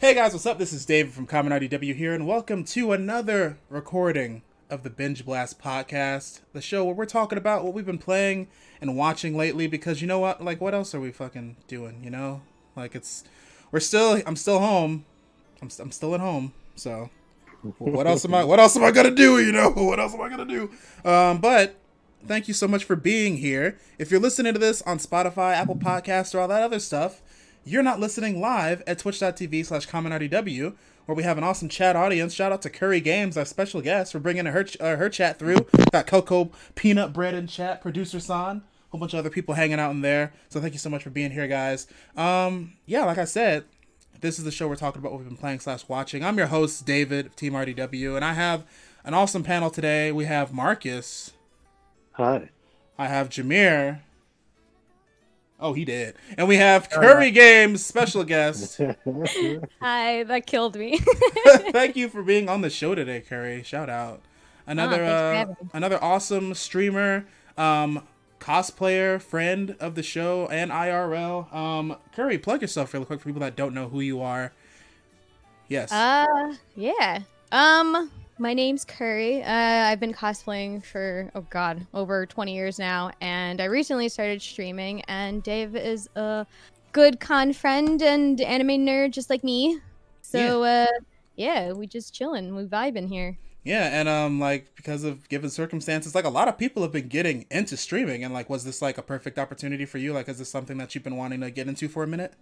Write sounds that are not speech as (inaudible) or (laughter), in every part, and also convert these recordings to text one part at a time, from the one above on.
Hey guys, what's up? This is David from Common RDW here, and welcome to another recording of the Binge Blast podcast, the show where we're talking about what we've been playing and watching lately. Because you know what? Like, what else are we fucking doing? You know, like it's we're still I'm still home. I'm I'm still at home. So what else am I? What else am I gonna do? You know, (laughs) what else am I gonna do? Um, but thank you so much for being here. If you're listening to this on Spotify, Apple Podcasts, or all that other stuff you're not listening live at twitch.tv slash commonrdw, where we have an awesome chat audience. Shout out to Curry Games, our special guest, for bringing her, uh, her chat through. Got Coco Peanut Bread in chat, producer San, a whole bunch of other people hanging out in there. So thank you so much for being here, guys. Um, yeah, like I said, this is the show we're talking about what we've been playing slash watching. I'm your host, David of Team RDW, and I have an awesome panel today. We have Marcus. Hi. I have Jameer. Oh, he did. And we have Curry Games special guest. (laughs) Hi, that killed me. (laughs) Thank you for being on the show today, Curry. Shout out. Another Oh, uh, another awesome streamer, um, cosplayer, friend of the show, and IRL. Um, Curry, plug yourself really quick for people that don't know who you are. Yes. uh, yeah. Um, my name's Curry. Uh, I've been cosplaying for oh god, over 20 years now, and I recently started streaming. And Dave is a good con friend and anime nerd, just like me. So, uh, yeah, we just chilling, we vibing here. Yeah, and um, like because of given circumstances, like a lot of people have been getting into streaming, and like, was this like a perfect opportunity for you? Like, is this something that you've been wanting to get into for a minute?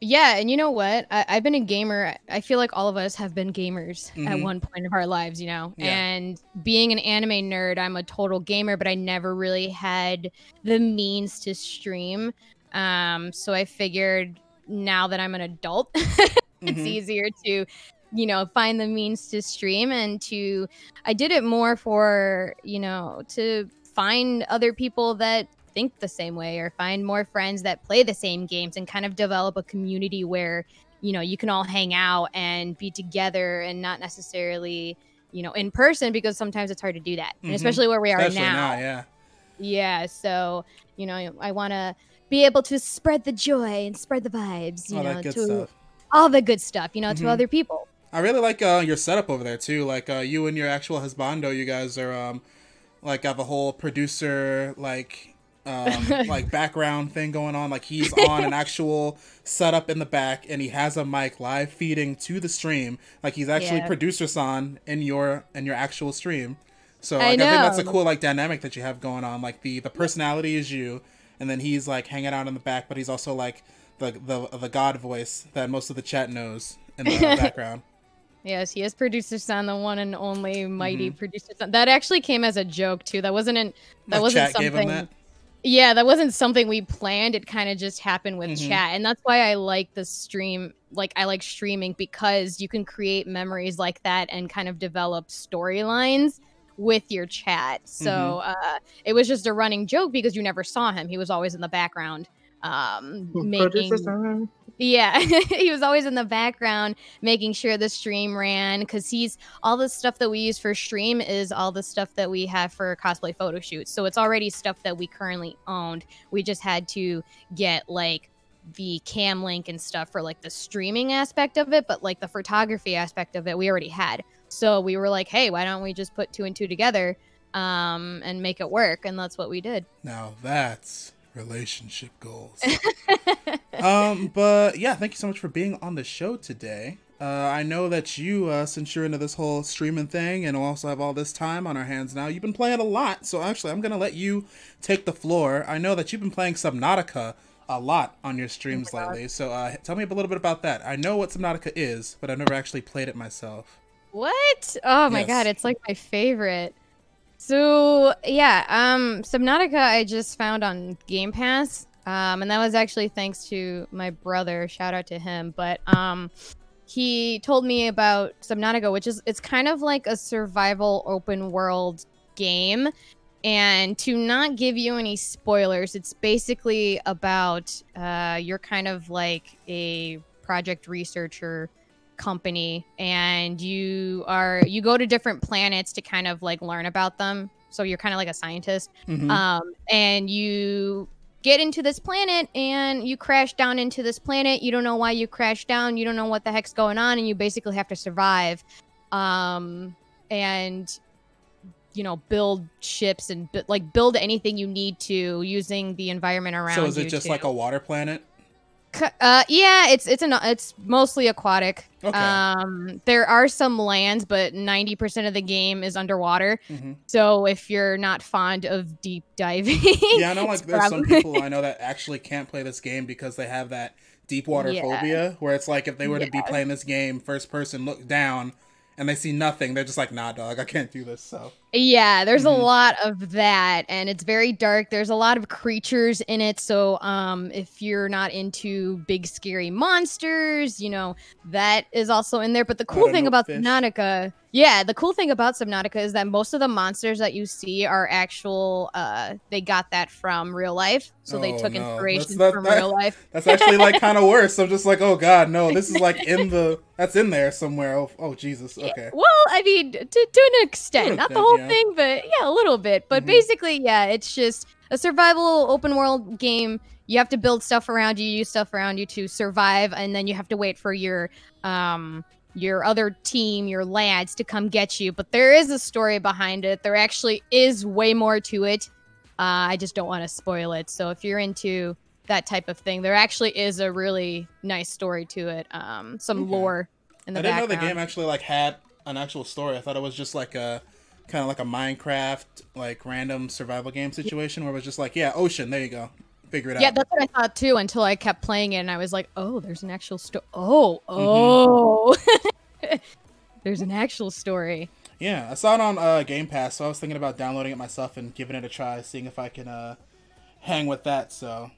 Yeah, and you know what? I- I've been a gamer. I feel like all of us have been gamers at Mhm. one point of our lives, you know? Yeah. And being an anime nerd, I'm a total gamer, but I never really had the means to stream. Um, so I figured now that I'm an adult, (laughs) it's Mhm. easier to you know find the means to stream and to i did it more for you know to find other people that think the same way or find more friends that play the same games and kind of develop a community where you know you can all hang out and be together and not necessarily you know in person because sometimes it's hard to do that and Mhm. especially where we are Especially now now, yeah. yeah so you know i want to be able to spread the joy and spread the vibes you All know to stuff. all the good stuff you know Mhm. to other people I really like uh, your setup over there too. Like uh, you and your actual husbando, you guys are um, like have a whole producer like um, (laughs) like background thing going on. Like he's on an actual setup in the back, and he has a mic live feeding to the stream. Like he's actually Yeah. producer son in your in your actual stream. So I like, I, think that's a cool like dynamic that you have going on. Like the the personality is you, and then he's like hanging out in the back, but he's also like the the the god voice that most of the chat knows in the (laughs) background. Yes, he is producer son, the one and only mighty Mm-hmm. producer son. That actually came as a joke too. That wasn't an, that Like, wasn't chat gave him something. that? Yeah, that wasn't something we planned. It kind of just happened with Mhm. chat, and that's why I like the stream. Like I like streaming because you can create memories like that and kind of develop storylines with your chat. So Mm-hmm. uh, it was just a running joke because you never saw him. He was always in the background, um, (laughs) making Producer son. Yeah, (laughs) he was always in the background making sure the stream ran because he's all the stuff that we use for stream is all the stuff that we have for cosplay photo shoots. So it's already stuff that we currently owned. We just had to get like the cam link and stuff for like the streaming aspect of it, but like the photography aspect of it, we already had. So we were like, hey, why don't we just put two and two together um, and make it work? And that's what we did. Now that's relationship goals. (laughs) um, but yeah, thank you so much for being on the show today. Uh, I know that you, uh, since you're into this whole streaming thing and also have all this time on our hands now, you've been playing a lot. So actually, I'm gonna let you take the floor. I know that you've been playing Subnautica a lot on your streams lately. So uh, tell me a little bit about that. I know what Subnautica is, but I've never actually played it myself. What? Oh my Yes. god, it's like my favorite. So yeah, um, Subnautica I just found on Game Pass, um, and that was actually thanks to my brother. Shout out to him. But um, he told me about Subnautica, which is it's kind of like a survival open world game. And to not give you any spoilers, it's basically about uh, you're kind of like a project researcher company and you are you go to different planets to kind of like learn about them so you're kind of like a scientist Mhm. um and you get into this planet and you crash down into this planet. You don't know why you crashed down. You don't know what the heck's going on, and you basically have to survive. Um, and you know, build ships and like build anything you need to using the environment around. So is it just to- like a water planet? Uh, yeah, it's it's an it's mostly aquatic. Okay. Um, there are some lands, but ninety percent of the game is underwater. hmm So if you're not fond of deep diving, Yeah, I know. (laughs) Like, there's some people I know that actually can't play this game because they have that deep water Yeah. phobia, where it's like if they were to be playing this game first person, look down, and they see nothing, they're just like, "Nah, dog, I can't do this." So. Yeah, there's Mhm. a lot of that and it's very dark. There's a lot of creatures in it, so um if you're not into big scary monsters, you know, that is also in there. But the cool thing about notfish. Subnautica, yeah, the cool thing about Subnautica is that most of the monsters that you see are actual uh they got that from real life. So they Oh, took no. inspiration from that- real life. (laughs) That's actually like kind of worse. I'm just like, oh god, no, this is like in (laughs) the that's in there somewhere. Oh, oh Jesus, okay. Well, I mean, to, to an extent, an not the extent, whole yeah. thing, but yeah, a little bit. But Mhm. basically, yeah, it's just a survival open world game. You have to build stuff around you, use stuff around you to survive, and then you have to wait for your um your other team, your lads, to come get you. But there is a story behind it. There actually is way more to it. Uh, I just don't want to spoil it. So if you're into that type of thing, there actually is a really nice story to it. Um, some lore in the I didn't know the game actually like had an actual story. I thought it was just like a kind of like a Minecraft like random survival game situation where it was just like, yeah, ocean, there you go, figure it Yeah, out. Yeah, that's what I thought too until I kept playing it and I was like, oh, there's an actual story. Oh, Mm-hmm. oh. (laughs) there's an actual story. Yeah, I saw it on uh, Game Pass, so I was thinking about downloading it myself and giving it a try, seeing if I can uh, hang with that. So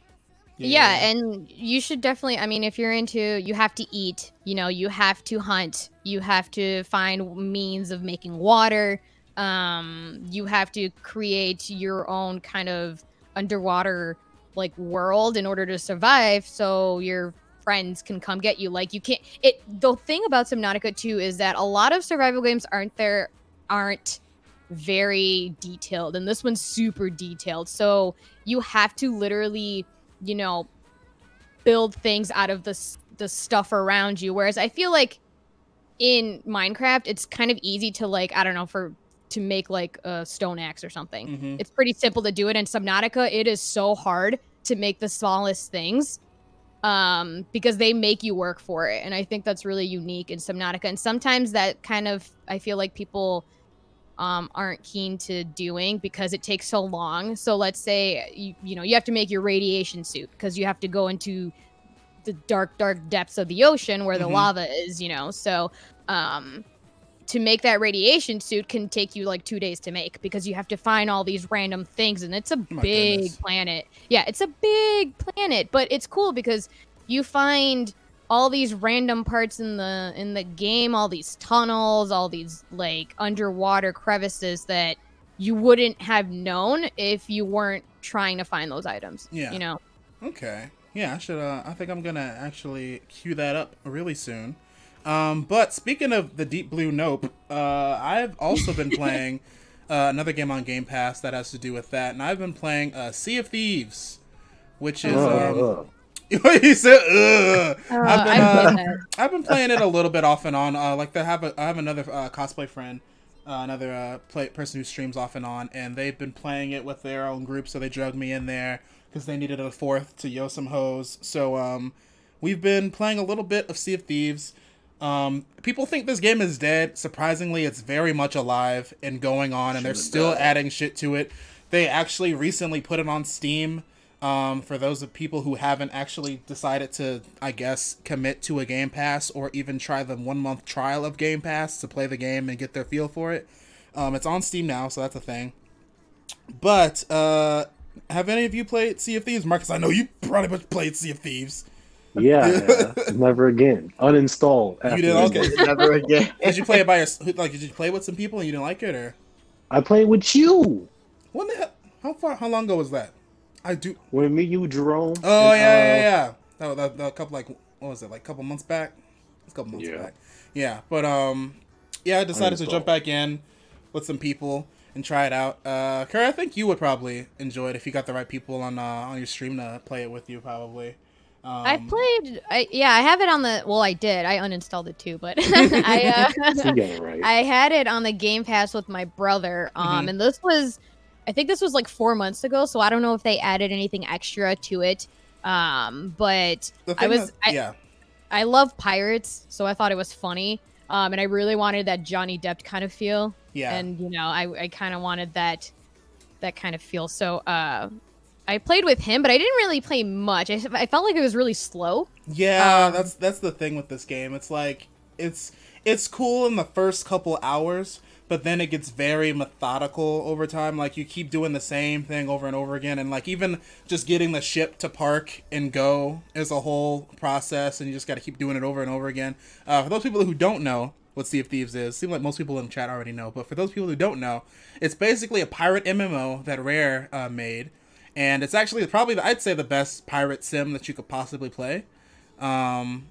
Yeah. and you should definitely, I mean, if you're into, you have to eat, you know, you have to hunt, you have to find means of making water, um, you have to create your own kind of underwater like world in order to survive so your friends can come get you. Like you can't it the thing about subnautica too is that a lot of survival games aren't there aren't very detailed and this one's super detailed. So you have to literally you know build things out of the the stuff around you. Whereas i feel like in minecraft it's kind of easy to like i don't know for to make like a stone axe or something. Hmm it's pretty simple to do it. In subnautica it is so hard to make the smallest things um because they make you work for it. And i think that's really unique in subnautica. And sometimes that kind of i feel like people um aren't keen to doing because it takes so long. So let's say you, you know you have to make your radiation suit because you have to go into the dark dark depths of the ocean where the Mhm. lava is you know? So um to make that radiation suit can take you like two days to make because you have to find all these random things and it's a my big goodness. planet yeah it's a big planet but it's cool because you find all these random parts in the in the game all these tunnels all these like underwater crevices that you wouldn't have known if you weren't trying to find those items Yeah. you know Okay. Yeah, I should. Uh, I think I'm gonna actually queue that up really soon. Um, but speaking of the Deep Blue Nope, uh, I've also been (laughs) playing uh, another game on Game Pass that has to do with that, and I've been playing uh, Sea of Thieves, which is um, (laughs) Uh, he said, Ugh. Uh, I've been, I've uh. I've been playing it a little bit off and on. Uh, like they have a, I have another uh, cosplay friend, uh, another uh, play, person who streams off and on, and they've been playing it with their own group. So they drugged me in there because they needed a fourth to yo some hoes. So um, we've been playing a little bit of Sea of Thieves. Um, people think this game is dead. Surprisingly, it's very much alive and going on, and they're still died. adding shit to it. They actually recently put it on Steam. Um, for those of people who haven't actually decided to, I guess, commit to a Game Pass or even try the one month trial of Game Pass to play the game and get their feel for it, um, it's on Steam now, so that's a thing. But uh, have any of you played Sea of Thieves, Marcus? I know you probably much played Sea of Thieves. Yeah, yeah, (laughs) never again. Uninstall. after did? this Okay. game. Never again. (laughs) Did you play it by your like? Did you play with some people and you didn't like it, or I played with you. when the hell? How far? How long ago was that? I do. When me, you, Jerome. Oh and, yeah, uh, yeah, yeah. That was that, that a couple like what was it like a couple months back? It's a couple months Yeah. back. Yeah, but um, yeah, I decided to jump back in with some people, and try it out. Uh, Kerr, I think you would probably enjoy it if you got the right people on uh, on your stream to play it with you. Probably. Um, I played. I yeah, I have it on the. Well, I did. I uninstalled it too, but (laughs) I (laughs) uh, it right. I had it on the Game Pass with my brother. Um, Mhm. and this was, I think this was like four months ago. So I don't know if they added anything extra to it. Um, but I was- that- I- yeah. I love pirates, so I thought it was funny. Um, and I really wanted that Johnny Depp kind of feel. Yeah. And you know, I I kind of wanted that that kind of feel. So uh, I played with him, but I didn't really play much. I, I felt like it was really slow. Yeah, Um, that's that's the thing with this game. It's like it's it's cool in the first couple hours, but then it gets very methodical over time. Like you keep doing the same thing over and over again, and like even just getting the ship to park and go is a whole process, and you just got to keep doing it over and over again. Uh, for those people who don't know what Sea of Thieves is, seem like most people in chat already know, but for those people who don't know, it's basically a pirate MMO that Rare uh, made, and it's actually probably I'd say the best pirate sim that you could possibly play um,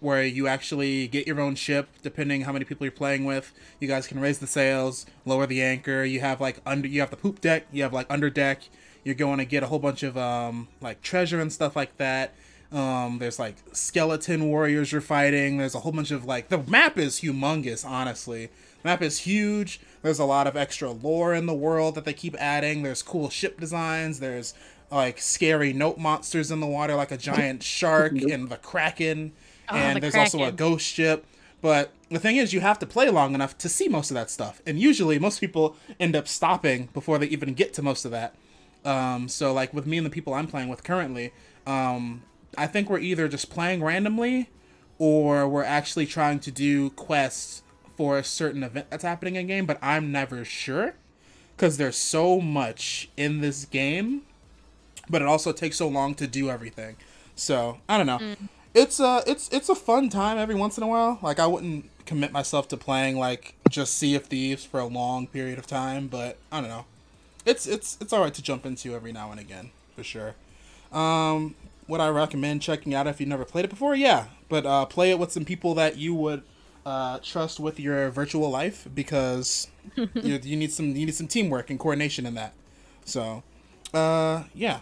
where you actually get your own ship depending how many people you're playing with. You guys can raise the sails, lower the anchor. You have like under you have the poop deck, you have like under deck. You're going to get a whole bunch of um, like treasure and stuff like that. Um, there's like skeleton warriors you're fighting. There's a whole bunch of like the map is humongous. Honestly, map is huge. There's a lot of extra lore in the world that they keep adding. There's cool ship designs. There's like scary note monsters in the water, like a giant (laughs) shark and the kraken. Oh, and the there's also a ghost ship. But the thing is, you have to play long enough to see most of that stuff. And usually, most people end up stopping before they even get to most of that. Um, so, like with me and the people I'm playing with currently, um, I think we're either just playing randomly or we're actually trying to do quests for a certain event that's happening in game. But I'm never sure because there's so much in this game, but it also takes so long to do everything. So I don't know. It's a it's it's a fun time every once in a while. Like I wouldn't commit myself to playing like just Sea of Thieves for a long period of time, but I don't know. It's it's it's all right to jump into every now and again for sure. Um, would I recommend checking out if you've never played it before? Yeah, but uh, play it with some people that you would uh, trust with your virtual life because (laughs) you, you need some you need some teamwork and coordination in that. So, uh, yeah,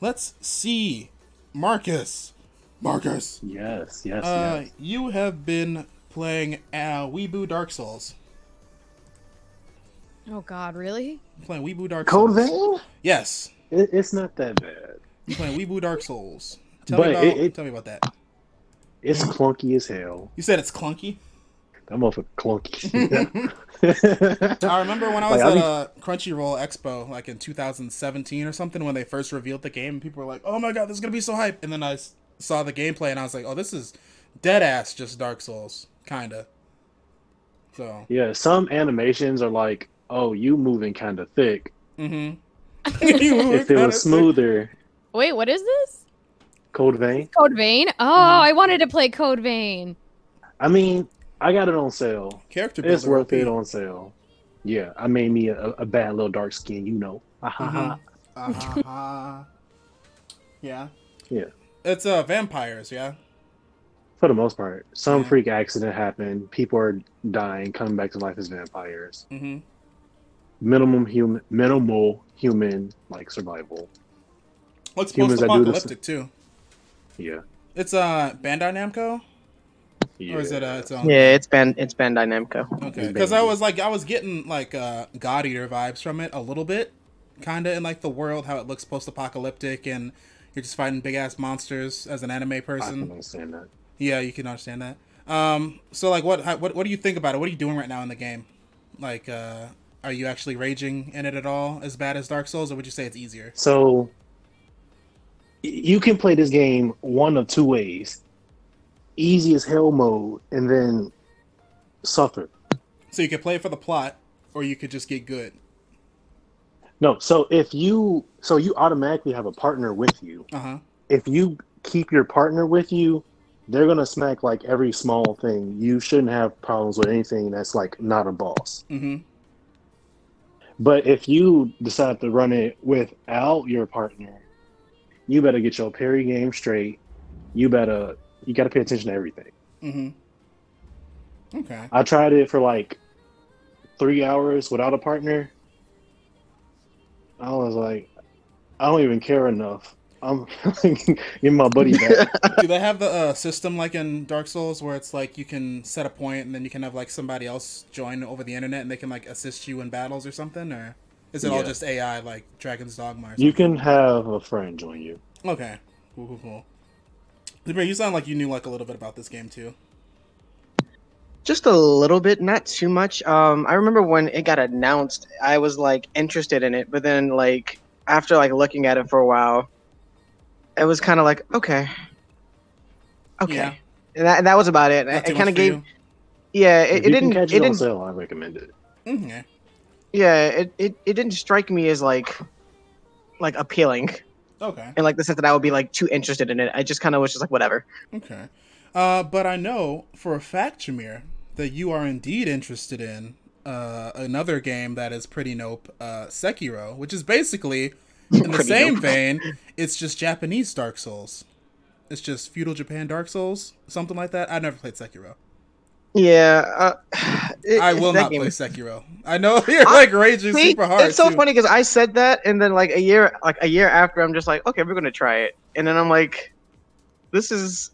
let's see, Marcus. Marcus, yes, yes, uh, yes. you have been playing uh, Weeboo Dark Souls. Oh God, really? You're playing Weeboo Dark Code Souls. Vein? Yes, It, it's not that bad. you're playing Weeboo Dark Souls. Tell But me about it- it- tell me about that. It's clunky as hell. You said it's clunky. That motherfucker clunky. (laughs) (laughs) I remember when I was Like, at a Crunchyroll Expo, like in 2017 or something, when they first revealed the game. And people were like, "Oh my god, this is gonna be so hype!" And then I saw the gameplay, and I was like, "Oh, this is dead ass just Dark Souls, kinda." So, yeah, some animations are like, oh, you moving kind of thick. mm-hmm. (laughs) If it was smoother, Wait, what is this? Code Vein. Code Vein? Oh, Mm-hmm. I wanted to play Code Vein. I mean, I got it on sale. character builder It's worth it on sale. Yeah, I made me a, a bad little dark skin, you know. Ha ha ha. Uh-huh. yeah. Yeah. It's uh vampires, yeah. For the most part, some Yeah. freak accident happened. People are dying, coming back to life as vampires. Mm-hmm. Minimum human, minimal human like survival. Looks post-apocalyptic too. Yeah. It's uh Bandai Namco, yeah. or is it uh its own? Yeah, it's Ban it's Bandai Namco. Okay, because I was like, I was getting like uh, God Eater vibes from it a little bit, kind of in like the world how it looks post-apocalyptic and you're just fighting big ass monsters as an anime I can person. understand that. Yeah, you can understand that. Um, so like, what how, what what do you think about it? What are you doing right now in the game? Like, uh, are you actually raging in it at all? As bad as Dark Souls, or would you say it's easier? So you can play this game one of two ways. Easy as hell mode and then suffer. So you could play for the plot, or you could just get good. No, so if you so you automatically have a partner with you. Uh huh. If you keep your partner with you, they're gonna smack like every small thing. You shouldn't have problems with anything that's like not a boss. Mm-hmm. But if you decide to run it without your partner, you better get your parry game straight. You better you gotta pay attention to everything. Mm-hmm. Okay. I tried it for like three hours without a partner. I was like, I don't even care enough. I'm (laughs) give my buddy back. (laughs) Do they have the uh, system like in Dark Souls where it's like you can set a point and then you can have like somebody else join over the internet and they can like assist you in battles or something, or is it all just AI like Dragon's Dogma? You can have a friend join you. Okay, cool, cool, cool. Libra, you sound like you knew like a little bit about this game too. Just a little bit, not too much. Um, I remember when it got announced, I was like interested in it, but then like after like looking at it for a while, it was kind of like okay, okay, Yeah. and, that, and that was about it. Not It, kind of gave, you? yeah, it, it didn't, catch it it didn't, sale, I recommend it. Mhm, yeah. yeah, it, it, it didn't strike me as like like appealing Okay. And like the sense that I would be like too interested in it. I just kind of was just like whatever. Okay. Uh, but I know for a fact, Jameer, that you are indeed interested in uh, another game that is pretty nope, uh, Sekiro, which is basically in the same nope. (laughs) vein. It's just Japanese Dark Souls. It's just feudal Japan Dark Souls, something like that. I've never played Sekiro. Yeah, uh, (sighs) it- I will not game. play Sekiro. I know (laughs) you're I- like raging See, super hard. It's so too. funny because I said that, and then like a year, like a year after, I'm just like, okay, we're gonna try it, and then I'm like, this is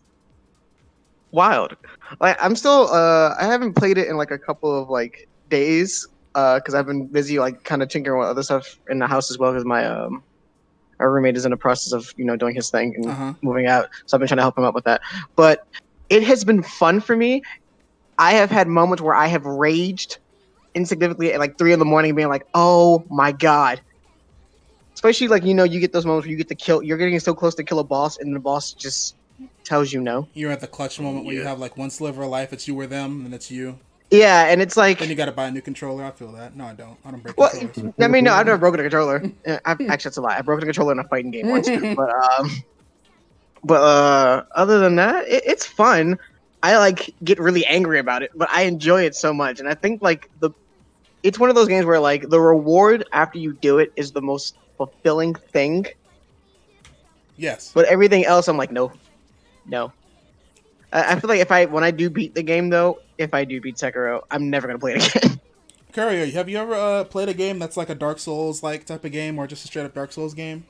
wild. Like I'm still, uh, I haven't played it in like a couple of like days, uh, because I've been busy like kind of tinkering with other stuff in the house as well, because my um, our roommate is in the process of you know doing his thing and Uh-huh. moving out, so I've been trying to help him out with that. But it has been fun for me. I have had moments where I have raged insignificantly at like three in the morning, being like, "Oh my god!" Especially like you know, you get those moments where you get to kill. You're getting so close to kill a boss, and the boss just tells you no. You're at the clutch moment where you have like one sliver of life. It's you or them, and it's you. Yeah, and it's like, And you got to buy a new controller. I feel that. No, I don't. I don't break well, controllers. I mean, no, I've never broken a controller. (laughs) Uh, I've, actually, that's a lie. I broke a controller in a fighting game once, (laughs) but um, but uh, other than that, it, it's fun. I like get really angry about it, but I enjoy it so much, and I think like the, it's one of those games where like the reward after you do it is the most fulfilling thing, Yes. but everything else, I'm like, no, no. I, I feel like if I when I do beat the game though, if I do beat Sekiro, I'm never gonna play it again. (laughs) Courier, have you ever uh, played a game that's like a Dark Souls like type of game, or just a straight up Dark Souls game,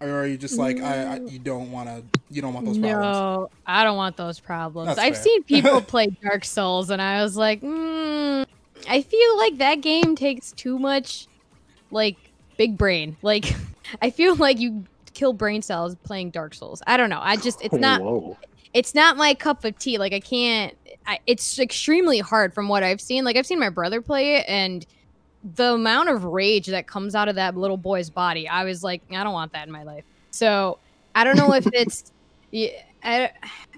or are you just like I, I you don't want to you don't want those problems? No, I don't want those problems. That's I've fair. seen people (laughs) play Dark Souls, and I was like, mm, I feel like that game takes too much, like big brain. (laughs) Like, I feel like you kill brain cells playing Dark Souls. I don't know. I just it's not Whoa. it's not my cup of tea. Like I can't. I, it's extremely hard from what I've seen. Like I've seen my brother play it, and the amount of rage that comes out of that little boy's body, I was like, I don't want that in my life. So I don't know if (laughs) it's. I,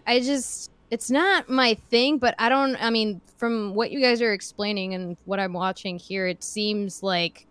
I just it's not my thing. But I don't. I mean, from what you guys are explaining and what I'm watching here, it seems like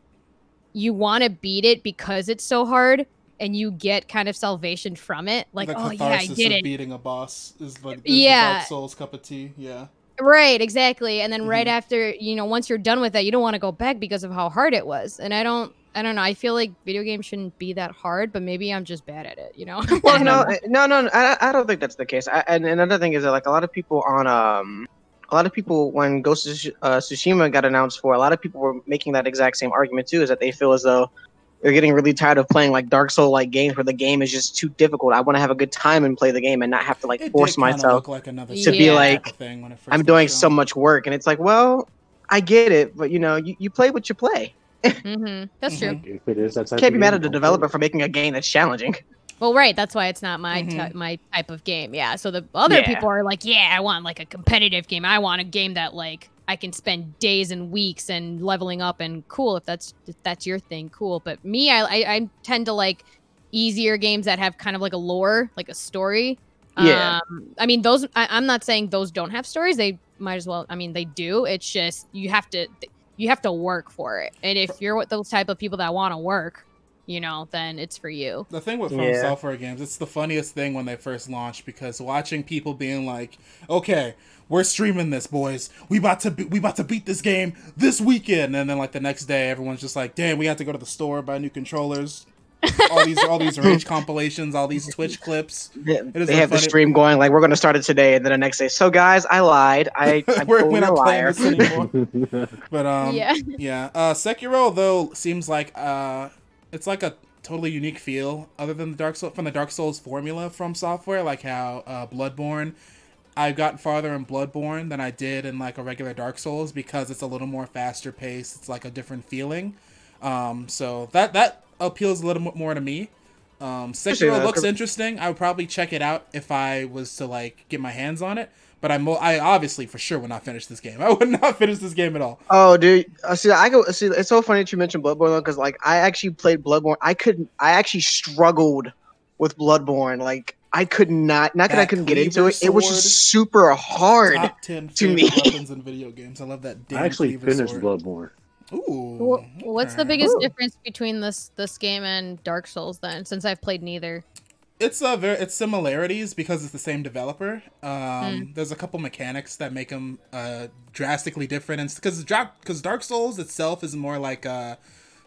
you want to beat it because it's so hard. And you get kind of salvation from it, like, oh yeah, I did it. beating a boss is like Yeah. Souls cup of tea. Yeah. Right, exactly. And then right Mhm. after, you know, once you're done with that, you don't want to go back because of how hard it was. And I don't I don't know. I feel like video games shouldn't be that hard, but maybe I'm just bad at it, you know. (laughs) Well, no, know. no, no, no, I, I don't think that's the case. I, and another thing is that like a lot of people on um, a lot of people when Ghost of uh, Tsushima got announced for, a lot of people were making that exact same argument too. Is that they feel as though they're getting really tired of playing like Dark Soul like games where the game is just too difficult. I want to have a good time and play the game and not have to like It force myself. like another To be like, type of thing when it first I'm doing so much work, and it's like, well, I get it, but you know, you, you play what you play. (laughs) hmm That's true. Mhm. If it is that type Can't be mad at the developer for making a game that's challenging. Well, right. That's why it's not my Mhm. ty- my type of game. Yeah. So the other Yeah. people are like, yeah, I want like a competitive game. I want a game that like I can spend days and weeks and leveling up and cool if that's if that's your thing, cool. But me, I I, I tend to like easier games that have kind of like a lore, like a story. Yeah. Um, I mean, those. I, I'm not saying those don't have stories. They might as well. I mean, they do. It's just you have to you have to work for it. And if you're with those type of people that want to work, you know, then it's for you. The thing with From Yeah. Software games, it's the funniest thing when they first launched because watching people being like, "Okay, we're streaming this, boys. We about to be- we about to beat this game this weekend," and then like the next day, everyone's just like, "Damn, we have to go to the store buy new controllers." all these all these rage (laughs) compilations, all these Twitch clips. They, they a have the stream going like we're going to start it today, and then the next day. So guys, I lied. I (laughs) I'm we're, totally we're a not playing liar. this anymore. (laughs) But um, yeah. yeah. Uh, Sekiro though seems like uh, it's like a totally unique feel other than the Dark Soul from the Dark Souls formula from software, like how uh, Bloodborne. I've gotten farther in Bloodborne than I did in like a regular Dark Souls because it's a little more faster paced. It's like a different feeling. Um, so that that appeals a little bit more to me. Um, Sekiro looks interesting. I would probably check it out if I was to like get my hands on it. But I'm I obviously for sure would not finish this game. (laughs) I would not finish this game at all. Oh, dude. Uh, see, I go. See, it's so funny that you mentioned Bloodborne because, like, I actually played Bloodborne. I couldn't. I actually struggled with Bloodborne. Like, I could not. Not that I couldn't get into cleaver it. It was just super hard. Top ten to me. (laughs) weapons in video games. I love that. Damn I actually cleaver finished sword. Bloodborne. Ooh. Wh- What's the biggest Ooh. difference between this this game and Dark Souls then? Since I've played neither. It's uh, very it's similarities because it's the same developer. Um, Hmm. There's a couple mechanics that make them uh, drastically different, and because because Dark Souls itself is more like uh,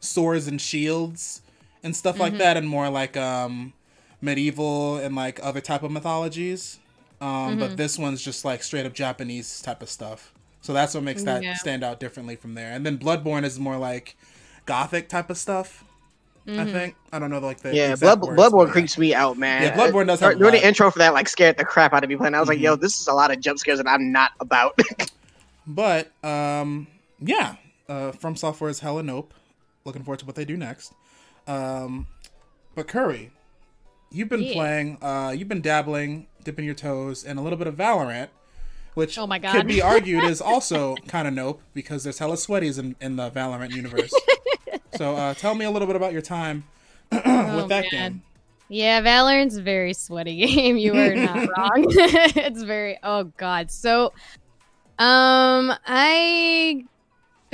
swords and shields and stuff Mm-hmm. like that, and more like um, medieval and like other type of mythologies. Um, Mm-hmm. But this one's just like straight up Japanese type of stuff. So that's what makes that Yeah. stand out differently from there. And then Bloodborne is more like gothic type of stuff. I think I don't know like the Yeah, exact Blood, words, Bloodborne but creeps me out, man. Yeah, Bloodborne does have During the lot. intro for that, like, scared the crap out of me playing. I was like, Mhm. yo, this is a lot of jump scares that I'm not about. (laughs) But um, yeah, uh, From Software is hella nope. Looking forward to what they do next. Um, but Curry, you've been Yeah. playing, uh, you've been dabbling, dipping your toes in a little bit of Valorant, which Oh my could God. be argued is (laughs) also kind of nope because there's hella sweaties in, in the Valorant universe. (laughs) so uh, tell me a little bit about your time (clears throat) with Oh, that man. game. Yeah, Valorant's a very sweaty (laughs) game. You are not wrong. it's very oh god. So um I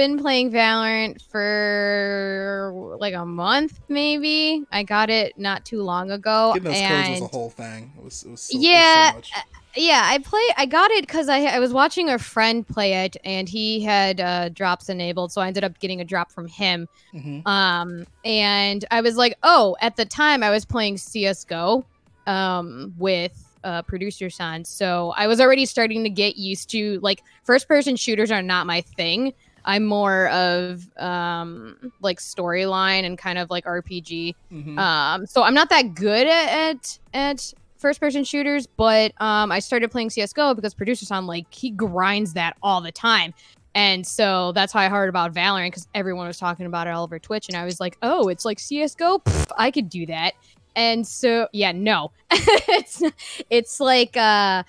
been playing Valorant for like a month maybe. I got it not too long ago Getting those and codes was a whole thing. It was, it was so, it was Yeah, so much. yeah, I play. I got it because I I was watching a friend play it, and he had uh, drops enabled, so I ended up getting a drop from him. Mhm. Um, and I was like, oh, at the time I was playing CS:GO, um, with uh, producer son, so I was already starting to get used to like first-person shooters are not my thing. I'm more of um like storyline and kind of like RPG. Mhm. Um, so I'm not that good at at, at first person shooters, but um, I started playing CS:GO because producer son like he grinds that all the time. And so that's how I heard about Valorant because everyone was talking about it all over Twitch, and I was like, "Oh, it's like CS:GO. Pff, I could do that." And so, yeah, no, (laughs) it's it's like uh,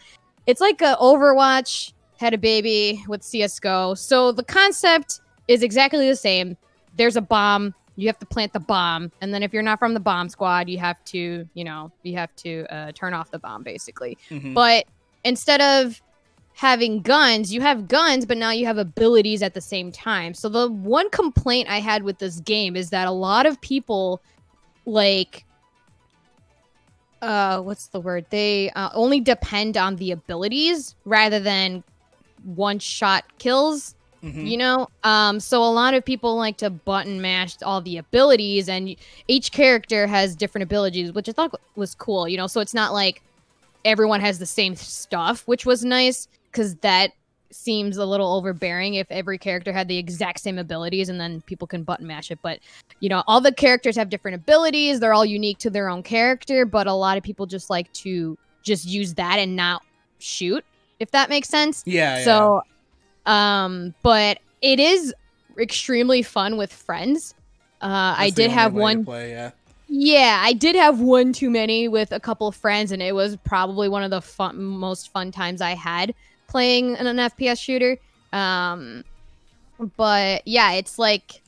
it's like a Overwatch had a baby with CS:GO. So the concept is exactly the same. There's a bomb. You have to plant the bomb, and then if you're not from the bomb squad, you have to, you know, you have to uh, turn off the bomb, basically. Mhm. But instead of having guns, you have guns, but now you have abilities at the same time. So the one complaint I had with this game is that a lot of people like uh what's the word? They uh, only depend on the abilities rather than one shot kills Mhm. you know? Um so a lot of people like to button mash all the abilities and each character has different abilities which i thought was cool you know? So it's not like everyone has the same stuff which was nice because that seems a little overbearing if every character had the exact same abilities and then people can button mash it. But you know all the characters have different abilities. They're all unique to their own character but a lot of people just like to just use that and not shoot if that makes sense Yeah, yeah. so, um, but it is extremely fun with friends. Uh, I That's the did have one. Play, yeah. Yeah, I did have one too many with a couple of friends, and it was probably one of the fun, most fun times I had playing an, an FPS shooter. Um, but yeah, it's like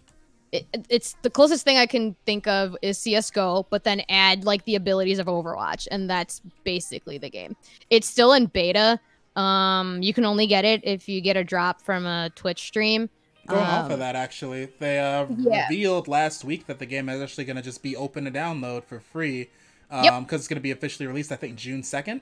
it, it's the closest thing I can think of is CS:GO, but then add like the abilities of Overwatch, and that's basically the game. It's still in beta. Um, you can only get it if you get a drop from a Twitch stream. Going off of Um, that, actually, they uh, yeah. revealed last week that the game is actually going to just be open to download for free. Um, Yep. because it's going to be officially released, I think June second.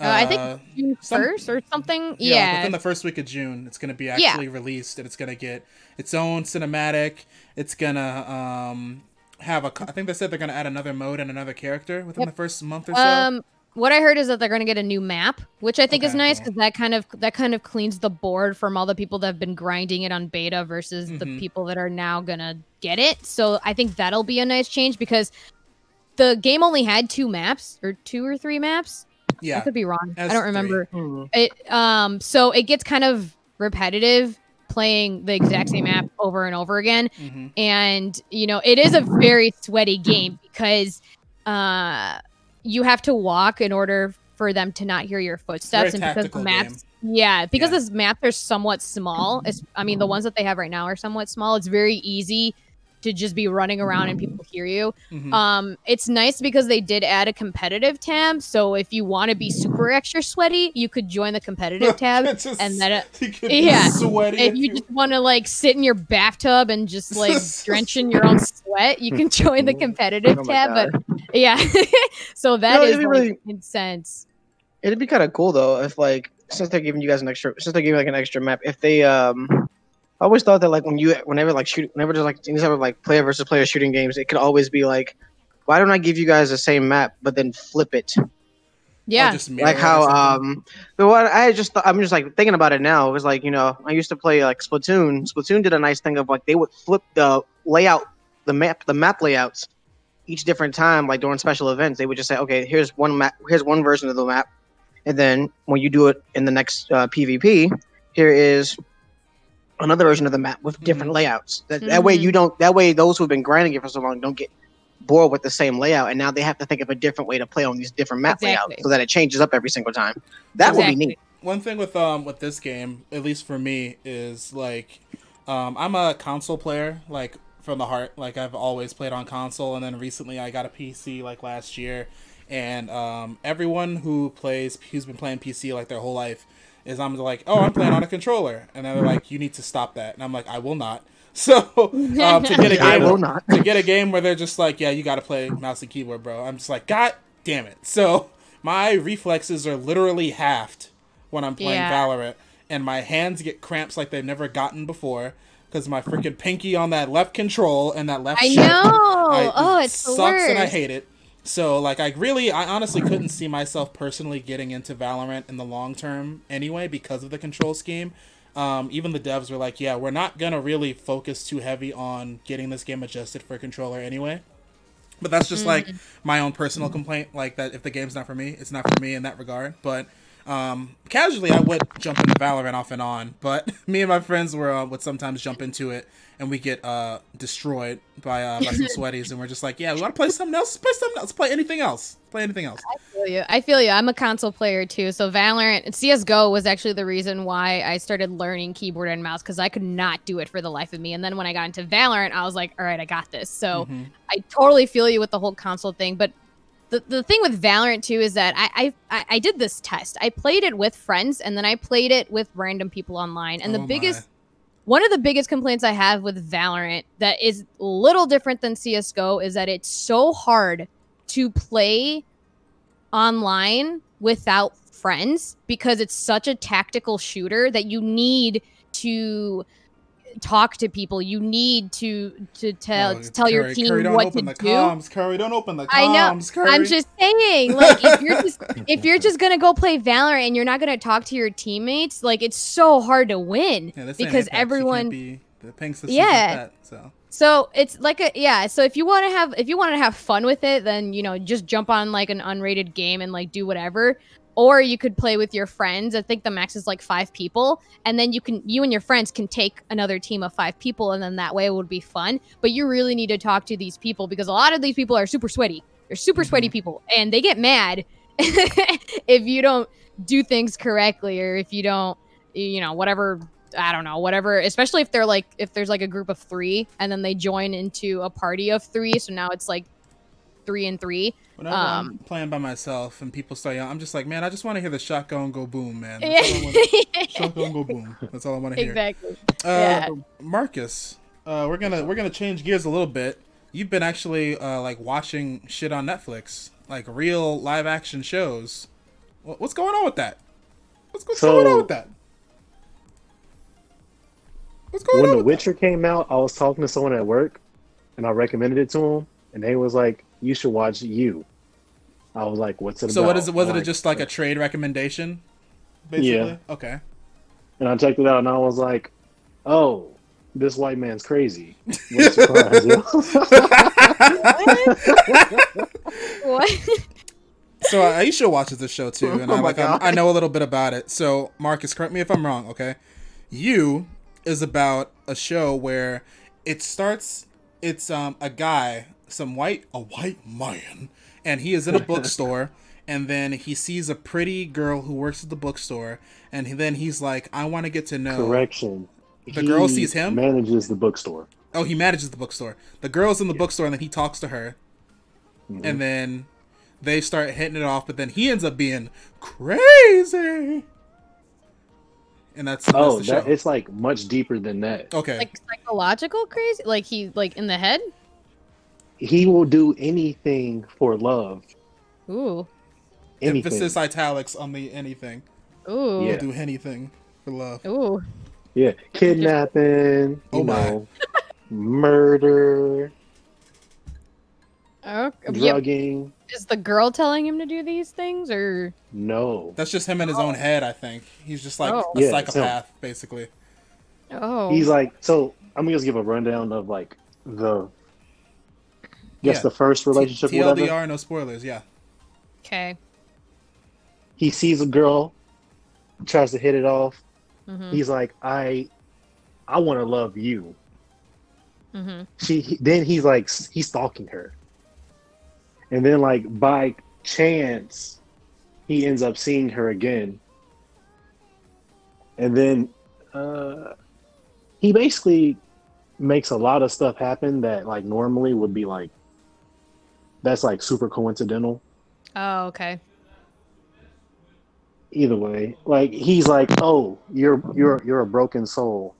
Uh, I think June some- first or something. yeah, Yeah, within the first week of June, it's going to be Yeah. actually released, and it's going to get its own cinematic. It's gonna um have a. I think they said they're going to add another mode and another character within Yep. the first month or so. Um, what I heard is that they're going to get a new map, which I think is nice because that kind of that kind of cleans the board from all the people that have been grinding it on beta versus Mhm. the people that are now gonna get it. So I think that'll be a nice change because the game only had two maps or two or three maps. Yeah, I could be wrong. I don't remember. Hmm. It um so it gets kind of repetitive playing the exact same map over and over again hmm and you know it is a very sweaty game because uh you have to walk in order for them to not hear your footsteps and because the maps yeah because Yeah. this maps are somewhat small it's i mean the ones that they have right now are somewhat small it's very easy to just be running around and people hear you hmm um it's nice because they did add a competitive tab so if you want to be super extra sweaty you could join the competitive (laughs) tab It's just- and then it- (laughs) you could be yeah, sweaty if you just want to like sit in your bathtub and just (laughs) like drench in your own sweat, you can join the competitive Oh tab. God. But yeah, so that No, is it'd be like really- intense. It'd be kind of cool though if like since they're giving you guys an extra since they're giving like an extra map if they um I always thought that like when you whenever like shoot whenever there's like any type of like player versus player shooting games it could always be like why don't I give you guys the same map but then flip it? Yeah, just like how something. um but what I just thought, I'm just like thinking about it now it was like you know I used to play like Splatoon. Splatoon did a nice thing of like they would flip the layout the map the map layouts each different time like during special events. They would just say okay here's one map here's one version of the map and then when you do it in the next uh, PvP here is another version of the map with different layouts that, that way Mhm. you don't that way those who've been grinding it for so long don't get bored with the same layout and now they have to think of a different way to play on these different map Exactly. layouts so that it changes up every single time that would be neat one thing with um with this game, at least for me, is like um I'm a console player, like from the heart. Like I've always played on console, and then recently I got a PC like last year, and um everyone who plays who's been playing PC like their whole life is I'm like, oh, I'm playing on a controller, and then they're like, you need to stop that, and I'm like, I will not. (laughs) So um, to get a (laughs) I game, I will not. to get a game where they're just like, yeah, you got to play mouse and keyboard, bro. I'm just like, god damn it. So my reflexes are literally halved when I'm playing Yeah. Valorant, and my hands get cramps like they've never gotten before because my freaking pinky on that left control and that left. I shift, know. I- oh, it it's the sucks and I hate it. So like I really I honestly couldn't see myself personally getting into Valorant in the long term anyway because of the control scheme. Um, even the devs were like, yeah, we're not gonna really focus too heavy on getting this game adjusted for controller anyway. But that's just like my own personal complaint. Like that, if the game's not for me, it's not for me in that regard. But um, casually, I would jump into Valorant off and on. But (laughs) me and my friends were uh, would sometimes jump into it, and we get uh, destroyed by uh, by some (laughs) sweaties, and we're just like, yeah, we want to play something else. Play something else. Play anything else. Play anything else. I feel you. I feel you. I'm a console player too. So Valorant, CS:GO was actually the reason why I started learning keyboard and mouse because I could not do it for the life of me. And then when I got into Valorant, I was like, all right, I got this. So Mhm. I totally feel you with the whole console thing. But the, the thing with Valorant too is that I, I I- did this test. I played it with friends and then I played it with random people online. And Oh the my. biggest one of the biggest complaints I have with Valorant that is a little different than CS:GO is that it's so hard to play online without friends because it's such a tactical shooter that you need to talk to people. You need to to tell Oh, to tell your Curry, team Curry, don't what open to the do. comms. Curry, don't open the comms. I know. Curry. I'm just saying, like, if you're just (laughs) if you're just gonna go play Valorant and you're not gonna talk to your teammates, like, it's so hard to win yeah, because. Everyone. be the ping Yeah. like that, so. So it's like a yeah. So if you want to have if you want to have fun with it, then you know just jump on like an unrated game and like do whatever. Or you could play with your friends. I think the max is like five people, and then you can you and your friends can take another team of five people, and then that way it would be fun. But you really need to talk to these people because a lot of these people are super sweaty. They're super mm-hmm. sweaty people, and they get mad (laughs) if you don't do things correctly or if you don't, you know, whatever I don't know, whatever. Especially if they're like, if there's like a group of three and then they join into a party of three. So now it's like three and three. Whenever I'm Um, playing by myself and people start yelling, I'm just like, man, I just want to hear the shotgun go boom, man. That's all I (laughs) wanna- shotgun go boom. That's all I want to hear. exactly. Uh, Yeah. Marcus, uh, we're gonna we're gonna change gears a little bit. You've been actually uh, like watching shit on Netflix, like real live action shows. What's going on with that? What's, what's So- going on with that? What's going when on The with that? Witcher came out, I was talking to someone at work, and I recommended it to him, and they was like, "You should watch You." I was like, "What's it So about?" what is it? Was it just like a trade recommendation? Basically. Yeah. Okay. And I checked it out, and I was like, "Oh, this white man's crazy." What a surprise, (laughs) yo. (laughs) what? So Aisha watches the show too, and Oh I my like I, God. I know a little bit about it. So Marcus, correct me if I'm wrong. Okay, you is about a show where it starts. It's um a guy, some white a white man, and he is in a (laughs) bookstore, and then he sees a pretty girl who works at the bookstore, and then he's like, I want to get to know. Correction. The girl sees him? Manages the bookstore. Oh, he manages the bookstore. The girl's in the bookstore, and then he talks to her, Mm-hmm. and then they start hitting it off. But then he ends up being crazy, and that's, that's Oh, the that it's like much deeper than that. okay. like psychological crazy? Like he like in the head? He will do anything for love. Ooh. Anything. Emphasis italics on the anything. Ooh. He'll do anything for love. Ooh. Yeah, kidnapping. You Oh my. know, murder, Okay. Yep. Is the girl telling him to do these things or No. That's just him in his own head. I think he's just like Oh. a Yeah, it's him. psychopath, basically. Oh. He's like, so I'm gonna just give a rundown of like the, guess Yeah. the first relationship. T- whatever. TLDR, no spoilers. Yeah. okay. He sees a girl, tries to hit it off. Mhm. He's like, I, I want to love you. Mhm. She he- then he's like he's stalking her, and then like by chance, he ends up seeing her again, and then uh, he basically makes a lot of stuff happen that like normally would be like that's like super coincidental. Oh, okay. Either way, like he's like, oh, you're you're you're a broken soul.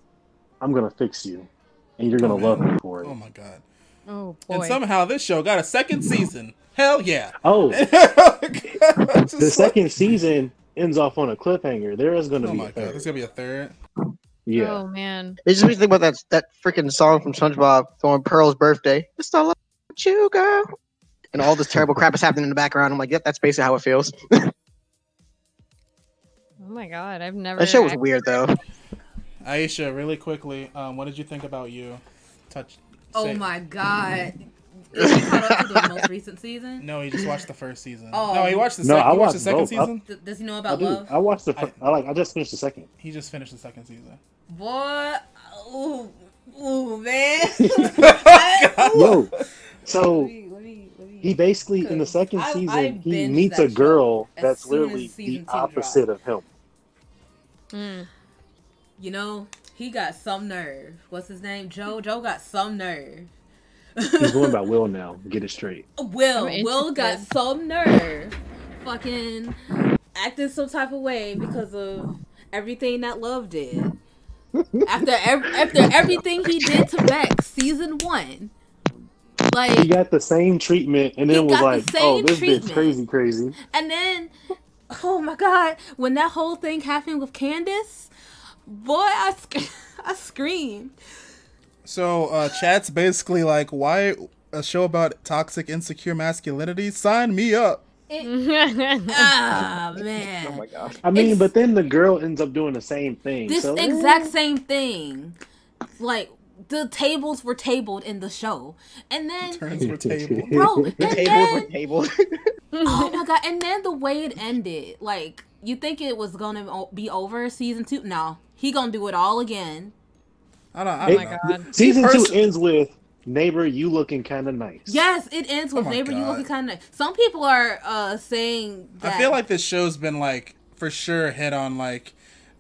I'm gonna fix you, and you're gonna Oh, love me for it. Oh my god. Oh boy. And somehow this show got a second season. Hell yeah. Oh, (laughs) the the second season ends off on a cliffhanger. There is going to Oh be my a god, third. there's gonna be a third. Yeah. Oh man. It just makes me think about that that freaking song from SpongeBob on Pearl's birthday. It's all about you, girl. And all this terrible crap is happening in the background. I'm like, yep, that's basically how it feels. (laughs) Oh my god. I've never That show was act- weird though. Aisha, really quickly, um, what did you think about you? Touch. Oh say- my god. Is he caught up to the most recent season? No, he just watched the first season. Oh. No, he watched the No, second. I he watched the second both. Season. D- does he know I about do. love? I watched the. fir- I, like. I just finished the second. He just finished the second season. Boy, ooh, ooh, man. (laughs) Yo, (laughs) so he basically in the second I- season I he meets a girl that's literally the two opposite of him. Mm. You know, he got some nerve. What's his name? Joe. Joe got some nerve. He's going by (laughs) Will now. Get it straight. Will. Will got some nerve. Fucking acting some type of way because of everything that Love did. (laughs) After ev- after everything he did to Bex, season one. He got the same treatment, and then was got the like, "Oh, this treatment. bitch crazy, crazy." and then, oh my god, when that whole thing happened with Candace, boy, I, sc- (laughs) I screamed. So uh, chat's basically like, why a show about toxic, insecure masculinity? Sign me up. (laughs) Ah, man. Oh my gosh. I mean, It's- but then the girl ends up doing the same thing. this so, exact same thing. Like the tables were tabled in the show, and then Turns were table. bro, (laughs) The tables then, were tabled. (laughs) oh my (laughs) god, and then the way it ended, like you think it was gonna be over season two? No, he gonna do it all again. I don't. I Oh don't my know. god. Season Person- two ends with neighbor, you looking kind of nice. Yes, it ends with Oh my neighbor. You looking kind of. Nice. Some people are uh saying that. I feel like this show's been like for sure hit on like.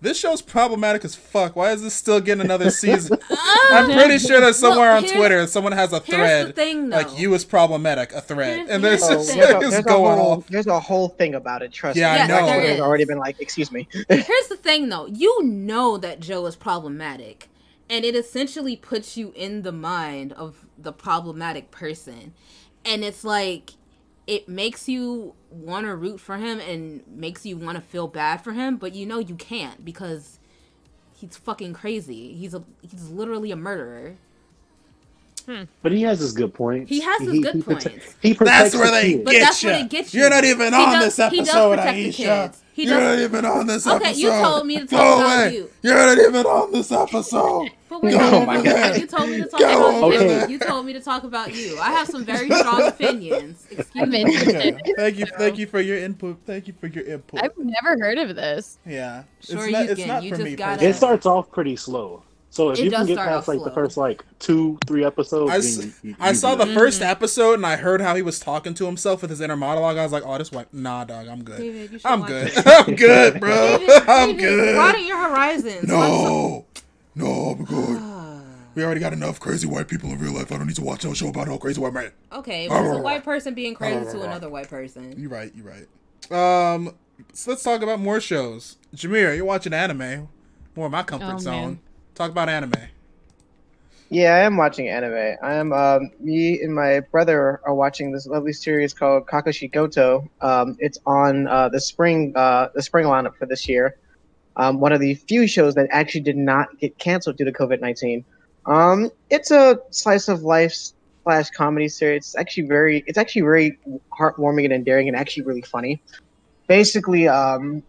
This show's problematic as fuck. Why is this still getting another season? (laughs) Oh, I'm pretty sure that somewhere Well, on Twitter someone has a here's the thread thing, though. like you is problematic, a thread, Here's- and there's here's the just there's, a, there's, a going whole, off. there's a whole thing about it. Trust Yeah, me. Yeah, I know. there Twitter's is. already been like, excuse me. (laughs) Here's the thing, though. You know that Joe is problematic, and it essentially puts you in the mind of the problematic person, and it's like it makes you want to root for him and makes you want to feel bad for him, but you know you can't because he's fucking crazy. He's a he's literally a murderer. But he has his good points. He has his good prote- points. He protects That's where the they kids. But that's you. what it gets you. You're not even He on does- this he does episode, protect the Aisha. kids. He You're does- not even on this Okay, episode. Okay, you told me to talk Go about away. you. You're not even on this episode. (laughs) But wait, Go no, over no, you told me to talk Go about over you. there. You told me to talk about you. I have some very strong (laughs) opinions. Excuse me. interested. Okay. Thank you. Thank you for your input. Thank you for your input. I've never heard of this. yeah. Sure it's not, you it's can. not You for just me. gotta- It starts off pretty slow. So if It you can get past off like the first like two, three episodes, I, then s- you- you- I saw do the it. first episode and I heard how he was talking to himself with his inner monologue. I was like, oh, this white. Nah, dog, I'm good. David, you should I'm good. it. (laughs) I'm good, bro. David, (laughs) I'm David, good. Broaden your horizons. No, no, I'm good. We already got enough crazy white people in real life. I don't need to watch no show about no crazy white man. Okay, but it's a white person being crazy to another white person. You're right. You're right. Um, so let's talk about more shows. Jameer, you're watching anime. More of my comfort Oh, zone. man. Talk about anime. Yeah, I am watching anime. I am. Um, me and my brother are watching this lovely series called Kakashi Goto. Um, it's on uh, the spring uh, the spring lineup for this year. Um, one of the few shows that actually did not get canceled due to COVID nineteen. Um, it's a slice of life slash comedy series. It's actually very it's actually very heartwarming and endearing and actually really funny. Basically, um,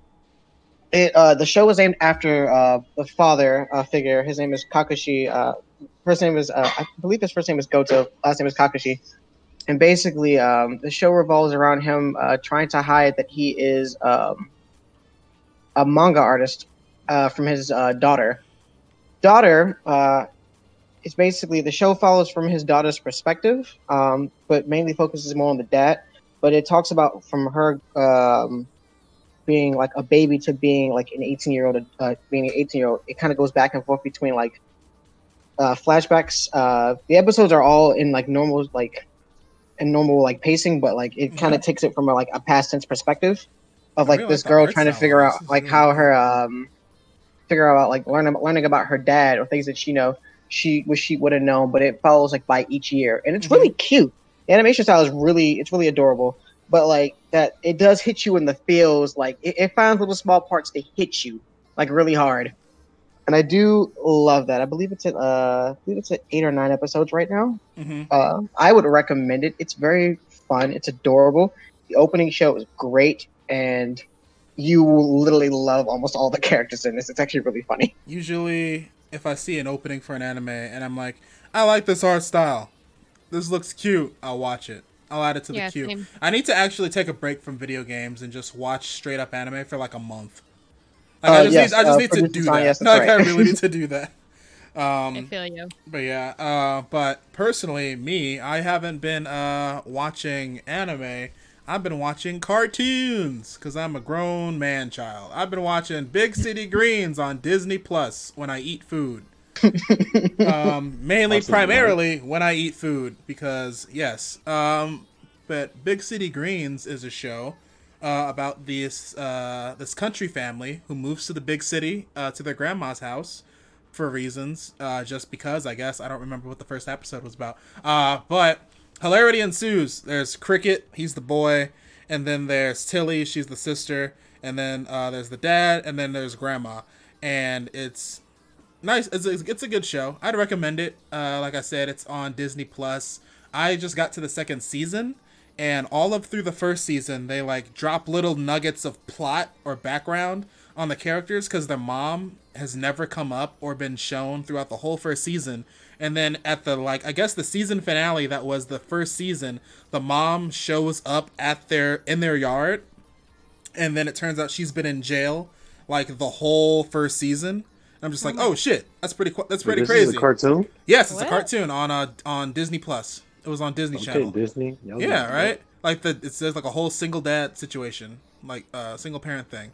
it uh, the show was named after uh, the father uh, figure. His name is Kakashi. Uh, first name is uh, I believe his first name is Goto. Last name is Kakashi. And basically, um, the show revolves around him uh, trying to hide that he is um, a manga artist from his daughter. Daughter is basically the show follows from his daughter's perspective, um, but mainly focuses more on the dad. But it talks about from her um, being like a baby to being like an 18 year old, uh, being an 18 year old. It kind of goes back and forth between like uh, flashbacks. Uh, the episodes are all in like normal like in normal like pacing, but like it kind of takes it from a, like a past tense perspective of like really this like girl trying to figure out like really how her um figure out like learning learning about her dad or things that she know she wish she would have known, but it follows like by each year, and it's Mhm. really cute. The animation style is really it's really adorable, but like that it does hit you in the feels. Like it, it finds little small parts to hit you like really hard, and I do love that. I believe it's at uh I believe it's at eight or nine episodes right now. hmm Uh, I would recommend it. It's very fun. It's adorable. The opening show is great, and you will literally love almost all the (laughs) characters in this. It's actually really funny. Usually, if I see an opening for an anime and I'm like, I like this art style, this looks cute, I'll watch it. I'll add it to the Yeah, queue. same. I need to actually take a break from video games and just watch straight up anime for like a month. Like, Uh, I just yes, need, I just uh, need to do sign, that. yes, (laughs) that's like, I really need (laughs) to do that. I Um, feel you. but yeah, uh, but personally, me, I haven't been uh, watching anime. I've been watching cartoons because I'm a grown man child. I've been watching Big City Greens on Disney Plus when I eat food. Um, mainly, Awesome, primarily when I eat food because yes. Um, but Big City Greens is a show uh, about this uh, this country family who moves to the big city uh, to their grandma's house for reasons, uh, just because I guess I don't remember what the first episode was about. Uh, but hilarity ensues. There's Cricket, he's the boy, and then there's Tilly, she's the sister, and then uh, there's the dad, and then there's Grandma, and it's nice. It's a, it's a good show. I'd recommend it. Uh, like I said, it's on Disney Plus. I just got to the second season, and all of through the first season, they like drop little nuggets of plot or background on the characters because their mom has never come up or been shown throughout the whole first season. And then at the like, I guess the season finale that was the first season, the mom shows up at their in their yard, and then it turns out she's been in jail like the whole first season. I'm just like, oh shit, that's pretty. qu- That's pretty this crazy. is a cartoon. yes, it's a cartoon on uh on Disney Plus. It was on Disney Okay, Channel. Disney. Y'all Yeah, know. right. Like the it says like a whole single dad situation, like a uh, single parent thing,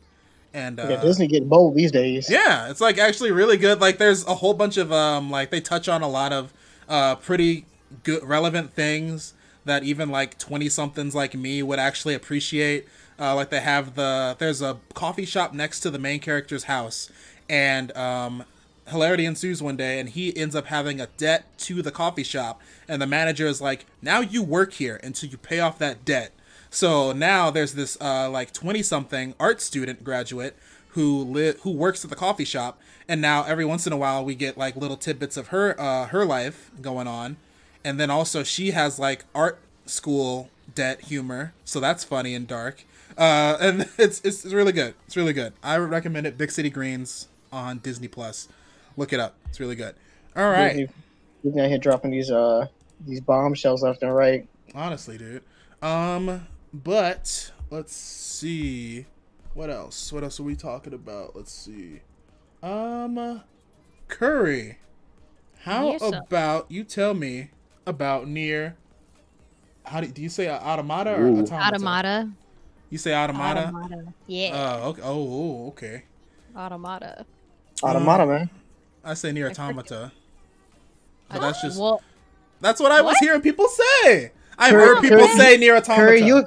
and uh, yeah, Disney getting bold these days. yeah, it's like actually really good. Like there's a whole bunch of um like they touch on a lot of uh pretty good relevant things that even like 20 somethings like me would actually appreciate. Uh like they have the there's a coffee shop next to the main character's house and um hilarity ensues one day and he ends up having a debt to the coffee shop and the manager is like now you work here until you pay off that debt so now there's this uh, like 20 something art student graduate who li- who works at the coffee shop and now every once in a while we get like little tidbits of her uh, her life going on and then also she has like art school debt humor, so that's funny and dark. Uh, (laughs) and it's it's really good. It's really good. I recommend it. Big City Greens on Disney Plus. Look it up. It's really good. All right. Disney, Disney out here dropping these uh these bombshells left and right. Honestly, dude. Um, but let's see. What else? What else are we talking about? Let's see. Um, Curry. How Yes, sir. about you tell me about Nier? How do, do you say automata or Ooh. automata? Automata. You say automata. Automata. Yeah. Oh, okay. Oh, okay. Automata. Automata, mm. man. I say Nier I automata. But that's just well, that's what I was hearing people say. I've Curry- heard people Curry- say Nier automata. Curry, you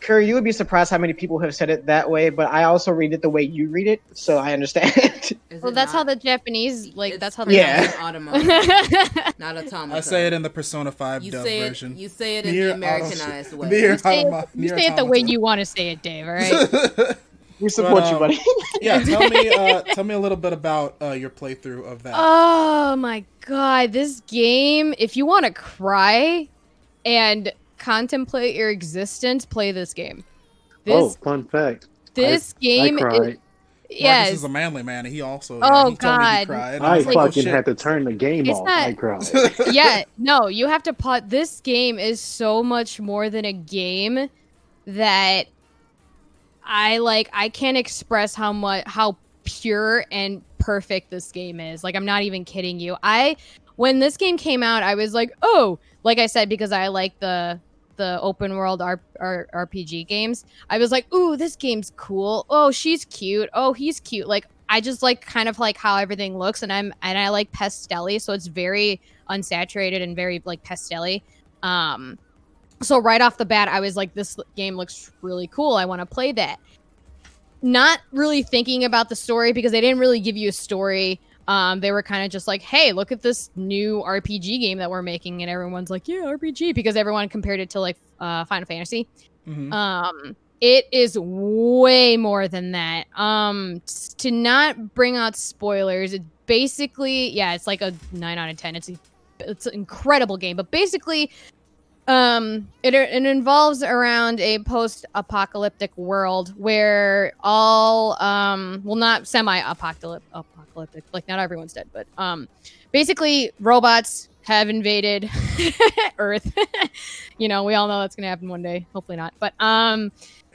Curry, you would be surprised how many people have said it that way, but I also read it the way you read it, so I understand. Is (laughs) well, it that's how the Japanese like. It's- that's how they. Yeah. it's automata, (laughs) not automata. I say it in the Persona Five You dub say it. version. You say it in Nier the Americanized way. Nier You say, automa- it, you near say it the way you want to say it, Dave. All right. (laughs) we support But, you, um, buddy. (laughs) yeah, tell me, (laughs) uh, tell me a little bit about uh, your playthrough of that. Oh my god, this game, if you want to cry and contemplate your existence, play this game. oh, This fun fact. this game I cried. is Marcus yes. is a manly man, and he also. Oh, yeah, he told me he God. cried, and I was like, oh, fucking shit. had to turn the game It's off. not- I cried. (laughs) yeah, no, you have to put this game is so much more than a game that I like I can't express how much how pure and perfect this game is. Like I'm not even kidding you. I when this game came out, I was like, "Oh, like I said because I like the the open world R- R- RPG games. I was like, "Ooh, this game's cool. Oh, she's cute. Oh, he's cute." Like I just like kind of like how everything looks and I'm and I like pastelly, so it's very unsaturated and very like pastelly. Um so right off the bat I was like this game looks really cool. I want to play that. Not really thinking about the story because they didn't really give you a story. Um, they were kind of just like, "Hey, look at this new RPG game that we're making," and everyone's like, "Yeah, RPG," because everyone compared it to like uh, Final Fantasy. Mhm. Um, it is way more than that. Um, to not bring out spoilers, it basically, yeah, it's like a nine out of ten. It's a, it's an incredible game, but basically, um, it it involves around a post-apocalyptic world where all um, well, not semi-apocalyptic, apocalyptic, like not everyone's dead, but um, basically, robots have invaded (laughs) Earth. (laughs) you know, we all know that's gonna happen one day. Hopefully not, but um,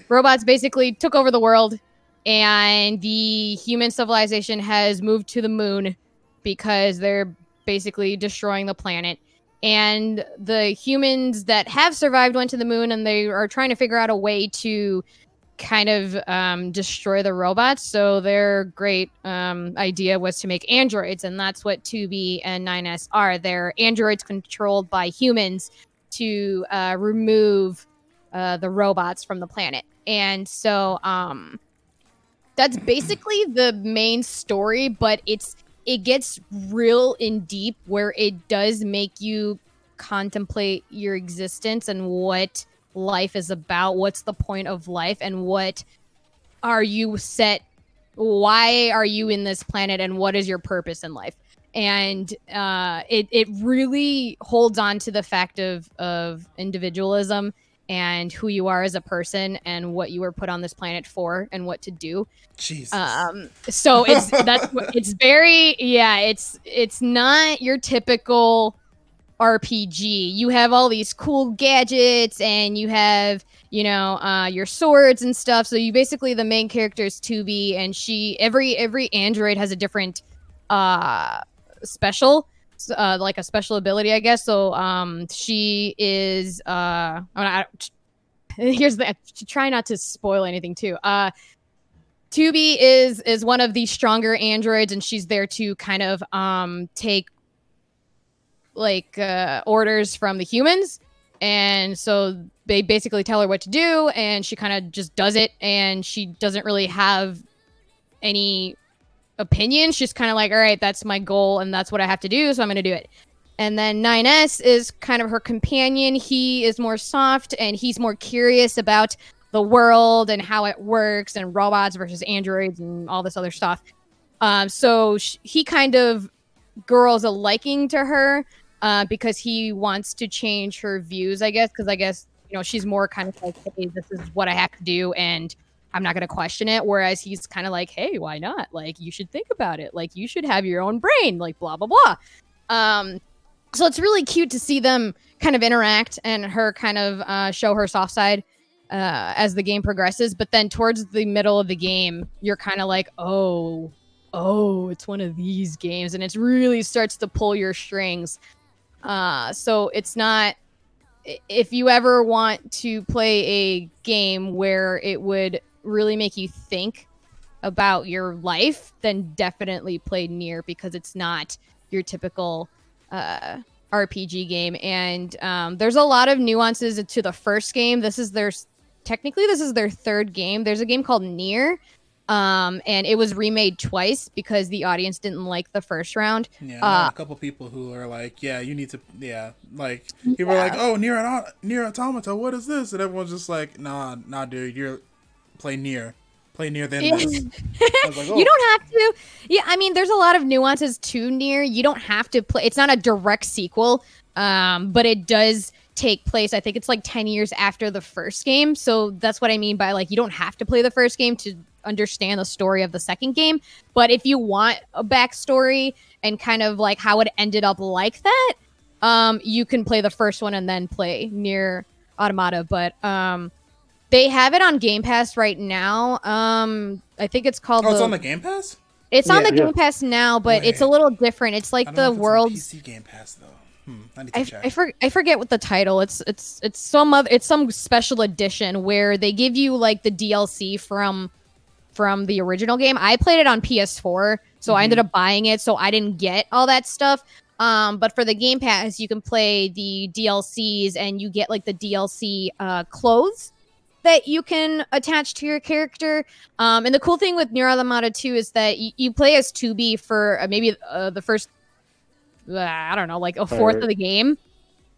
robots basically took over the world, and the human civilization has moved to the moon because they're basically destroying the planet. And the humans that have survived went to the moon, and they are trying to figure out a way to kind of um, destroy the robots. So their great um, idea was to make androids, and that's what 2B and 9S are. They're androids controlled by humans to uh, remove uh, the robots from the planet. And so um, that's basically the main story, but it's it gets real in deep where it does make you contemplate your existence and what life is about what's the point of life and what are you set why are you in this planet and what is your purpose in life? And uh, it, it really holds on to the fact of, of individualism and who you are as a person and what you were put on this planet for and what to do. Jesus. um so it's (laughs) that's it's very yeah it's it's not your typical rpg you have all these cool gadgets and you have you know uh your swords and stuff. So you basically the main character is 2b and she every every android has a different uh special uh, like a special ability i guess. So um she is uh I, (laughs) here's the try not to spoil anything too. Uh 2B is is one of the stronger androids, and she's there to kind of um take like uh, orders from the humans, and so they basically tell her what to do, and she kind of just does it, and she doesn't really have any opinion. She's kind of like, all right, that's my goal, and that's what I have to do, so I'm gonna do it. And then 9S is kind of her companion. He is more soft and he's more curious about the world and how it works and robots versus androids and all this other stuff. Um, so sh- he kind of girls a liking to her, uh, because he wants to change her views. I guess because I guess you know she's more kind of like, hey, this is what I have to do, and I'm not going to question it. Whereas he's kind of like, hey, why not? Like you should think about it. Like you should have your own brain. Like blah blah blah. Um, so it's really cute to see them kind of interact and her kind of uh, show her soft side uh, as the game progresses. But then towards the middle of the game, you're kind of like, oh, oh, it's one of these games, and it really starts to pull your strings. Uh, so it's not. If you ever want to play a game where it would really make you think about your life, then definitely play Nier because it's not your typical uh, RPG game. And um, there's a lot of nuances to the first game. This is their technically this is their third game. There's a game called Nier, um, and it was remade twice because the audience didn't like the first round. Yeah, Uh, a couple people who are like, yeah, you need to, yeah, like people are like, oh, Nier Nier automata, what is this? And everyone's just like, nah, nah, dude, you're play Nier, play Nier then Yeah. this. (laughs) I was like, oh, You don't have to. Yeah, I mean, there's a lot of nuances to Nier. You don't have to play. It's not a direct sequel, um, but it does take place. I think it's like ten years after the first game. So that's what I mean by like you don't have to play the first game to understand the story of the second game. But if you want a backstory and kind of like how it ended up like that, um, you can play the first one and then play Nier Automata. But um, they have it on Game Pass right now. Um, I think it's called. oh, it's the- on the Game Pass. it's on the yeah. Game Pass now, but it's a little different. It's I like don't the if it's on world's. PC Game Pass though. Hmm, I I. I, for, I forget what the title. It's it's it's some other it's some special edition where they give you like the DLC from from the original game. I played it on PS4, so I ended Mm-hmm. up buying it, so I didn't get all that stuff. Um, but for the Game Pass, you can play the DLCs and you get like the DLC uh, clothes that you can attach to your character. Um, and the cool thing with Nier Automata 2 is that y- you play as 2B for uh, maybe uh, the first, uh, I don't know, like a fourth of the game.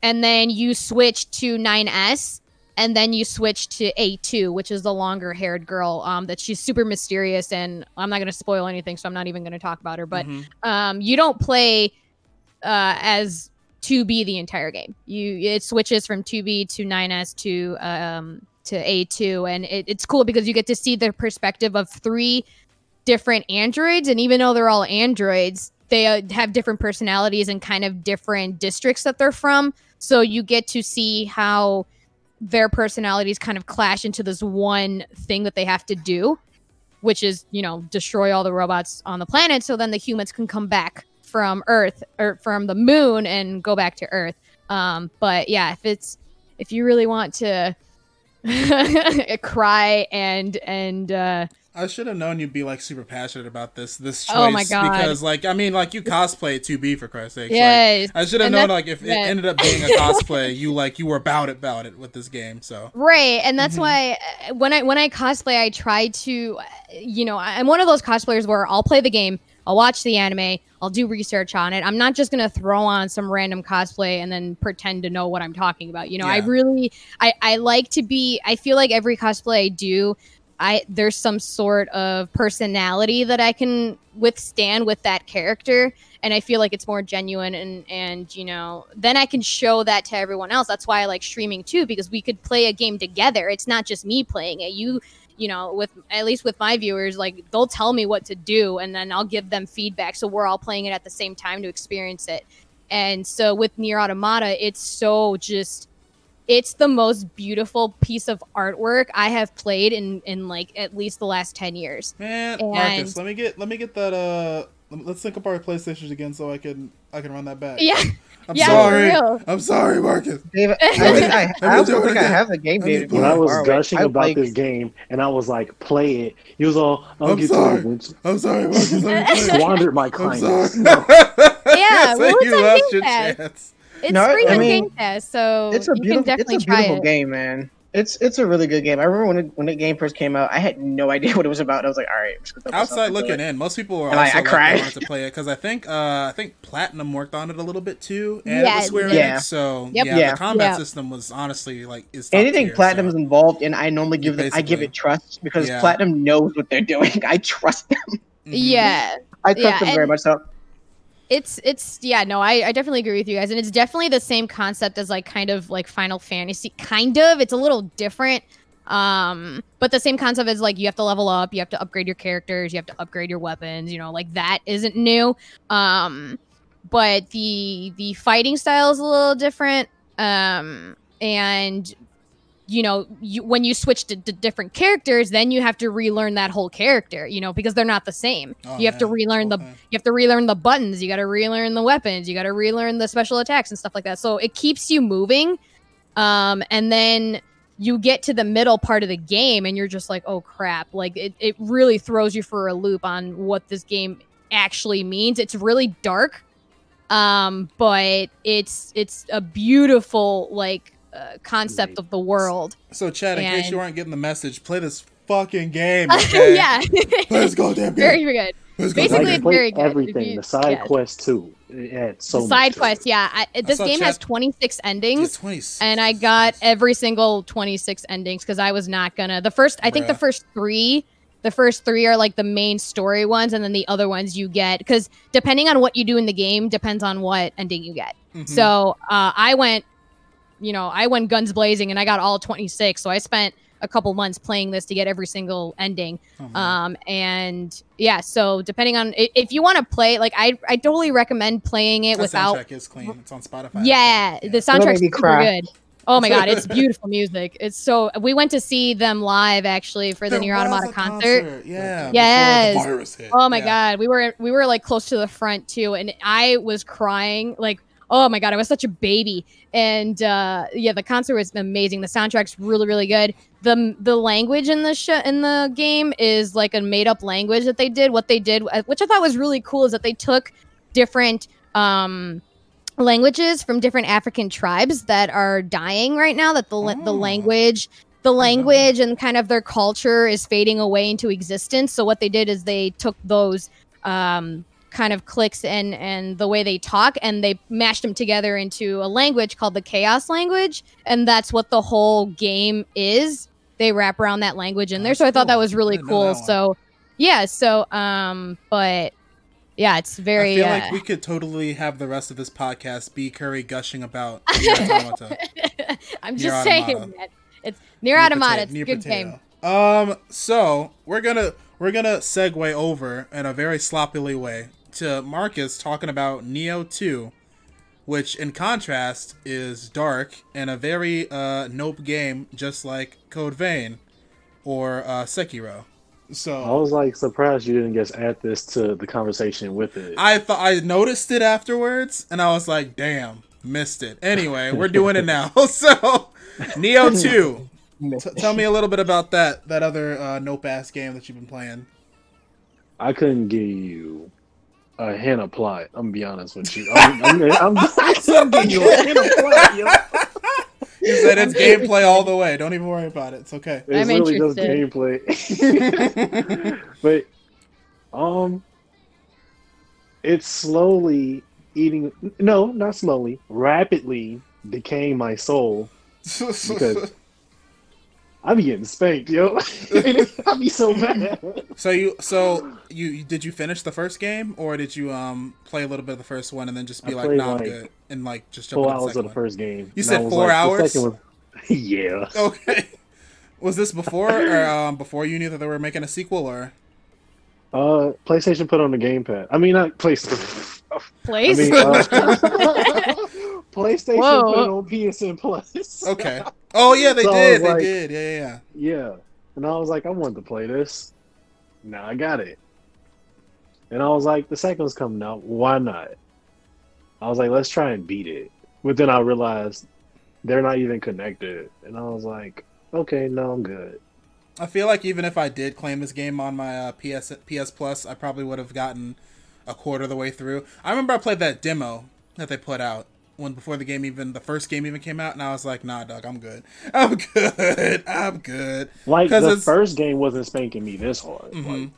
And then you switch to 9S. And then you switch to A2, which is the longer haired girl. Um, that she's super mysterious, and I'm not going to spoil anything, so I'm not even going to talk about her. But Mhm. um, you don't play uh, as 2B the entire game. You it switches from 2B to 9S to um, to A2, and it, it's cool because you get to see the perspective of three different androids, and even though they're all androids, they uh, have different personalities and kind of different districts that they're from. So you get to see how their personalities kind of clash into this one thing that they have to do, which is, you know, destroy all the robots on the planet so then the humans can come back from Earth or from the moon and go back to Earth. Um, but yeah, if it's if you really want to (laughs) cry and and uh I should have known you'd be like super passionate about this this choice Oh my God. because like I mean like you cosplay 2B for Christ's sake. yes. I should have known like if yeah. it ended up being a (laughs) cosplay, you like you were about it about it with this game. So Right, and that's Mhm. why uh, when I when I cosplay, I try to, uh, you know, I'm one of those cosplayers where I'll play the game, I'll watch the anime, I'll do research on it. I'm not just gonna throw on some random cosplay and then pretend to know what I'm talking about. You know, I really, I I like to be. I feel like every cosplay I do, I there's some sort of personality that I can withstand with that character and I feel like it's more genuine and and you know then I can show that to everyone else. That's why I like streaming too because we could play a game together. It's not just me playing it. You you know with at least with my viewers like they'll tell me what to do and then I'll give them feedback so we're all playing it at the same time to experience it. And so with Nier Automata it's so just it's the most beautiful piece of artwork I have played in in like at least the last 10 years. man, And- Marcus, let me get let me get that uh let's sync up our PlayStations again so I can I can run that back. Yeah. I'm yeah, sorry. I'm sorry, Marcus. David, (laughs) I think I, Let I also do it think I have the game, Let David. When I was far away. gushing about this game and I was like, play it, he was all, I'll I'm get sorry. to it. I'm sorry, Marcus. (laughs) Let me. Squandered my I'm kindness. sorry. No. (laughs) Yeah, so well, it's you on lost Game your Pass. chance. It's No, free I on mean, Game Pass, so It's a you beautiful, can it's definitely a try beautiful it. game, man. It's it's a really good game. I remember when it, when the game first came out, I had no idea what it was about. I was like, all right, I'm just gonna Outside looking it. in, most people were And also I- I like, cried. wanted to play it because I think uh, I think Platinum worked on it a little bit too, and it Yeah, was Square yeah. Enix. So Yep. yeah, Yeah. the combat Yeah. system was honestly like is Anything tier, Platinum so. is involved in, I normally give them, I give it trust because Yeah. Platinum knows what they're (laughs) doing. I trust them. Mhm. Yeah, I trust Yeah, them very and- much. So it's it's yeah no I, I definitely agree with you guys and it's definitely the same concept as like kind of like final fantasy kind of it's a little different um but the same concept is like you have to level up you have to upgrade your characters you have to upgrade your weapons you know like that isn't new um but the the fighting style is a little different um and you know you, when you switch to, to different characters then you have to relearn that whole character you know because they're not the same. Oh, you have to man. relearn the you have to relearn the buttons you got to relearn the weapons you got to relearn the special attacks and stuff like that. So it keeps you moving um and then you get to the middle part of the game and you're just like oh crap. Like it, it really throws you for a loop on what this game actually means. It's really dark um but it's it's a beautiful like uh, concept of the world So, Chad, in case you And- weren't getting the message, play this fucking game. (laughs) Okay? yeah Play this goddamn game. (laughs) very good Let's go. basically Like, it's very good. Everything. you- the side yeah. quest too. It had so the side to quest it. yeah I, this saw game has chat- 26 Yeah, endings 26. and I got every single 26 endings because I was not gonna. The first, I think the first three, the first three are like the main story ones, and then the other ones you get because depending on what you do in the game depends on what ending you get. Mhm. So uh, I went, you know, I went guns blazing and I got all 26. So I spent a couple months playing this to get every single ending. Oh. Um, and yeah, so depending on if you want to play, like I, I totally recommend playing it that without soundtrack is clean. It's on Spotify. yeah, the Don't soundtrack's super cry. good. Oh my god, it's (laughs) beautiful music. It's so we went to see them live actually for the There Nier was Automata a concert. Yeah. Yes. The virus hit. Oh my Yeah. god, we were we were like close to the front too, and I was crying like oh my god, I was such a baby. And uh, yeah, the concert was amazing. The soundtrack's really really good. the The language in the sh- in the game is like a made up language that they did. What they did, uh, which I thought was really cool, is that they took different um languages from different African tribes that are dying right now. That the la- the Oh. language the language and kind of their culture is fading away into existence. So what they did is they took those um, kind of clicks and and the way they talk and they mashed them together into a language called the chaos language, and that's what the whole game is. They wrap around that language in there. That's So I thought that was really I didn't know cool. So yeah, so um, but yeah, it's very. I feel uh, like we could totally have the rest of this podcast be Curry gushing about (laughs) I'm just saying that it's near Nier Automata. Potato- It's Near good Potato. game. Um, so we're gonna we're gonna segue over in a very sloppily way to Marcus talking about Nioh Two, which in contrast is dark and a very uh nope game, just like Code Vein or uh, Sekiro. So I was like surprised you didn't just add this to the conversation with it. I thought I noticed it afterwards, and I was like, "Damn, missed it." Anyway, we're doing it now. (laughs) so, Nioh Two. T- tell me a little bit about that that other uh, nope ass game that you've been playing. I couldn't give you a hint of plot. I'm gonna be honest with you. I'm, I'm, I'm, (laughs) I'm giving you a hint of plot, yo. (laughs) You said it's gameplay all the way. Don't even worry about it. It's okay. It's I'm really just gameplay. (laughs) but um it's slowly eating no, not slowly, rapidly decaying my soul. Because- I be getting spanked, yo. (laughs) I be so mad. so you so you you- did you finish the first game or did you um play a little bit of the first one and then just be I like, played, "Nah, like, good," and like just jump Four into the hours second of the one? first game. You And said four the hours? second one- (laughs) yeah. (laughs) Okay. Was this before or um, before you knew that they were making a sequel or? Uh PlayStation put on the gamepad. I mean not PlayStation. I Place. mean, uh, PlayStation Whoa. put it on PSN Plus. (laughs) Okay. Oh yeah, they So did. They like- did. Yeah, yeah, yeah. Yeah. And I was like, I wanted to play this. Now I got it. And I was like, the second's coming out. Why not? I was like, let's try and beat it. But then I realized they're not even connected. And I was like, okay, no, I'm good. I feel like even if I did claim this game on my uh, PS PS Plus, I probably would have gotten a quarter of the way through. I remember I played that demo that they put out when before the game even the first game even came out, and I was like, Nah, dog, I'm good. (laughs) I'm good. (laughs) I'm good. Like 'Cause the it's- first game wasn't spanking me this hard. Mhm. Like,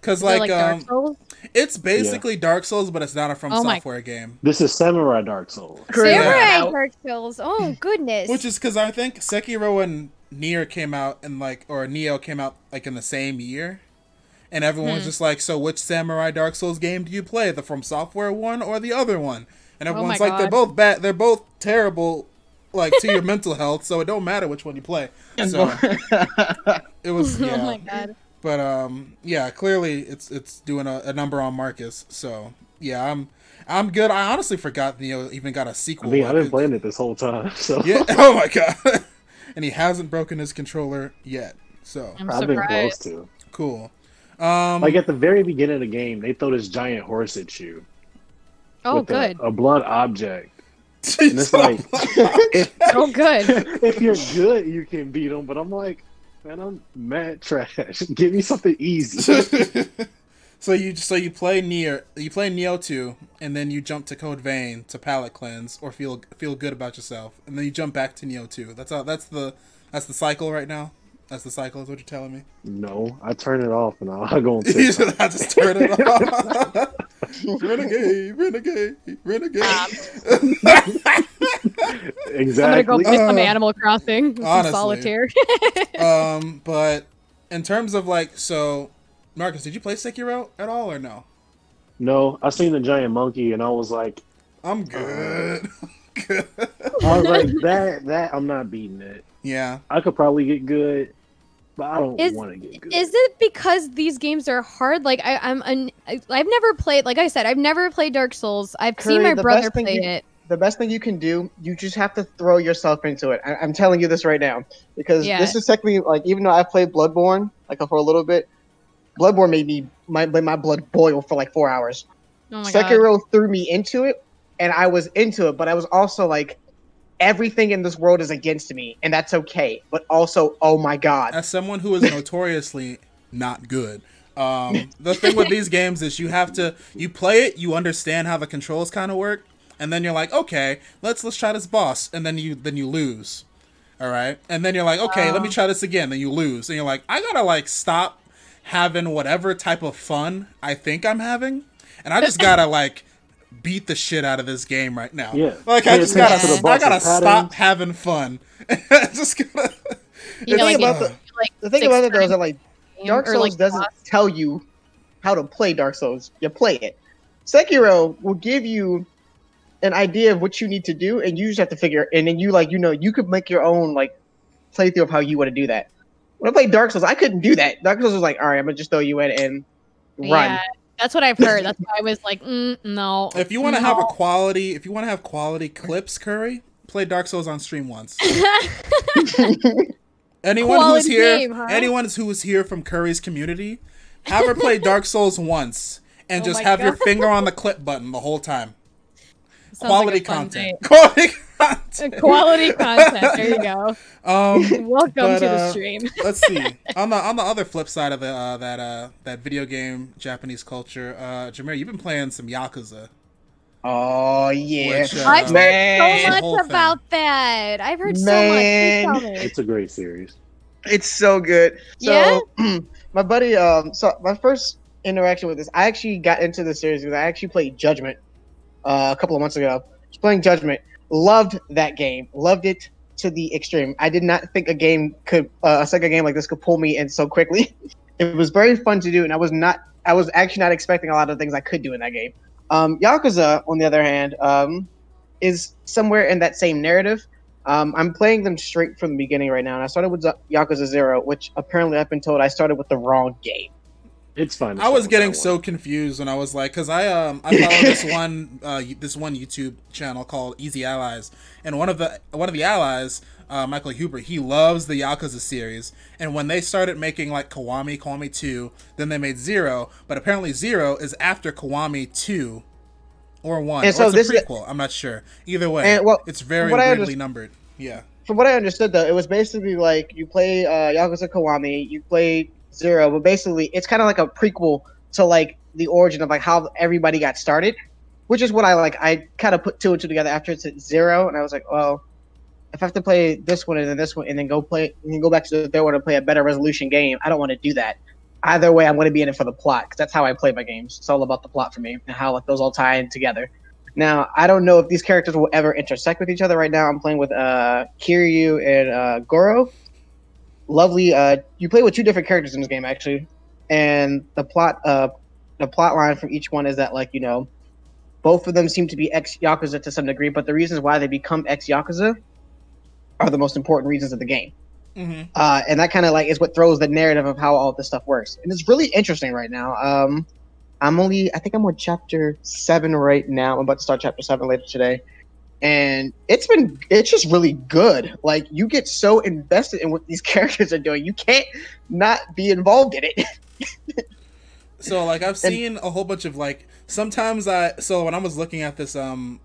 Because like, like um, Dark Souls? it's basically Dark Souls, but it's not a From Oh my- Software game. this is Samurai Dark Souls. Samurai Out. Dark Souls. Oh (laughs) goodness. Which is because I think Sekiro and Nier came out and like, or Nioh came out like in the same year, and everyone's Hmm. just like, "So which Samurai Dark Souls game do you play? The From Software one or the other one?" And Oh my everyone's like, "They're both bad. They're both terrible, like to your (laughs) mental health. So it don't matter which one you play." So (laughs) it was yeah. (laughs) Oh my god. But um, yeah, clearly it's it's doing a, a number on Marcus. So yeah, I'm I'm good. I honestly forgot Nioh even got a sequel. mean, I've been playing it this whole time, so Yeah. Oh my god. and he hasn't broken his controller yet. So I'm I've been close to. cool. Um, Like at the very beginning of the game, they throw this giant horse at you. Oh, with a- good. A, blood object. (laughs) And it's like, (laughs) if, Oh, good. (laughs) if you're good, you can beat them. But I'm like, man, I'm mad trash. Give me something easy. so you so you play Nioh you play Nioh two, and then you jump to Code Vein to palate cleanse or feel feel good about yourself, and then you jump back to Nioh two. That's how that's the that's the cycle right now. That's the cycle. Is what you're telling me. no, I turn it off and I'll (laughs) go on (laughs) You TikTok. should I just turn it off. (laughs) renegade, renegade, renegade. exactly. I'm exactly. gonna go play some Uh, Animal Crossing. Some honestly. solitaire. um, but in terms of like, so Marcus, did you play Sekiro at all or no? No, I seen the giant monkey and I was like, I'm good. good. I was like that. That I'm not beating it. Yeah. I could probably get good, but I don't Is- want to get good. Is it because these games are hard? Like I, I'm, an, I, I've never played. Like I said, I've never played Dark Souls. I've seen my brother play you- it. the best thing you can do, you just have to throw yourself into it. I- I'm telling you this right now because Yeah. this is technically like even though I played Bloodborne like for a little bit, Bloodborne made me my my blood boil for like four hours. Oh my god. Sekiro threw me into it, and I was into it, but I was also like, everything in this world is against me, and that's okay. But also, oh my god, As someone who is notoriously not good, um, the thing with these games is you have to you play it, you understand how the controls kind of work, and then you're like, okay, let's let's try this boss, and then you then you lose. All right, and then you're like, okay, let me try this again, then you lose, and you're like, I gotta like stop having whatever type of fun I think I'm having, and I just gotta like beat the shit out of this game right now. Yeah. like I Pay just gotta to the I gotta stop having fun. (laughs) just gotta. You (laughs) know, The thing like, about it's like the thing about it though is that like Dark Souls like, doesn't boss. tell you how to play Dark Souls. You play it. Sekiro will give you an idea of what you need to do, and you just have to figure. And then you like you know you could make your own like playthrough of how you want to do that. When I played Dark Souls, I couldn't do that. Dark Souls was like, all right, I'm gonna just throw you in and run. Yeah, that's what I've heard. That's why I was like, mm, no. If you want to have a quality, if you want to have quality clips, Curry, play Dark Souls on stream once. (laughs) (laughs) Anyone who's here, game, huh? anyone who is here from Curry's community, have her play Dark (laughs) Souls once and Oh just have your finger on the clip button the whole time. Sounds quality fun content. Quality content. Quality content. There you go. (laughs) Um, Welcome But, to the uh, stream. (laughs) let's see. (laughs) On the on the other flip side of the uh, that uh, that video game Japanese culture, uh, Jameer, you've been playing some Yakuza. Oh yeah, Which, uh, I've heard man, so the whole much thing. about that. I've heard Man. so much. Please tell. It's a great series. it's so good. So (clears throat) my buddy, um, so my first interaction with this, I actually got into the series because I actually played Judgment uh, a couple of months ago. I was playing Judgment, loved that game, loved it to the extreme. I did not think a game could, uh, a second game like this could pull me in so quickly. (laughs) it was very fun to do, and I was not, I was actually not expecting a lot of things I could do in that game. Um, Yakuza, on the other hand, um, is somewhere in that same narrative. Um, I'm playing them straight from the beginning right now, and I started with Z- Yakuza Zero, which apparently I've been told I started with the wrong game. It's fun. I was getting so confused when I was like, because I um I follow this (laughs) one uh this one YouTube channel called Easy Allies, and one of the one of the allies, uh, Michael Huber, he loves the Yakuza series, and when they started making like Kiwami, Kiwami Two, then they made Zero, but apparently Zero is after Kiwami Two, or one, And or so it's a this is- prequel. I'm not sure. Either way, And, well, it's very weirdly numbered. Yeah. From what I understood, though, it was basically like you play uh, Yakuza Kiwami, you play Zero, but basically it's kind of like a prequel to like the origin of like how everybody got started, which is what I like. I kind of put two and two together after it's at Zero, and I was like, well, if I have to play this one and then this one and then go play and then go back to the third one and play a better resolution game, I don't want to do that. Either way, I'm going to be in it for the plot because that's how I play my games. It's all about the plot for me and how like those all tie in together. Now, I don't know if these characters will ever intersect with each other. Right now, I'm playing with uh, Kiryu and uh, Goro. Lovely. Uh, you play with two different characters in this game, actually. and the plot uh the plot line from each one is that like you know both of them seem to be ex yakuza to some degree, but the reasons why they become ex yakuza are the most important reasons of the game. Mm-hmm. Uh, and that kind of like is what throws the narrative of how all this stuff works. And it's really interesting right now. Um, I'm only, I think I'm on chapter seven right now. I'm about to start chapter seven later today, and it's been, it's just really good. Like you get so invested in what these (laughs) characters are doing, you can't not be involved in it. (laughs) So like I've seen a whole bunch of like sometimes I so when I was looking at this um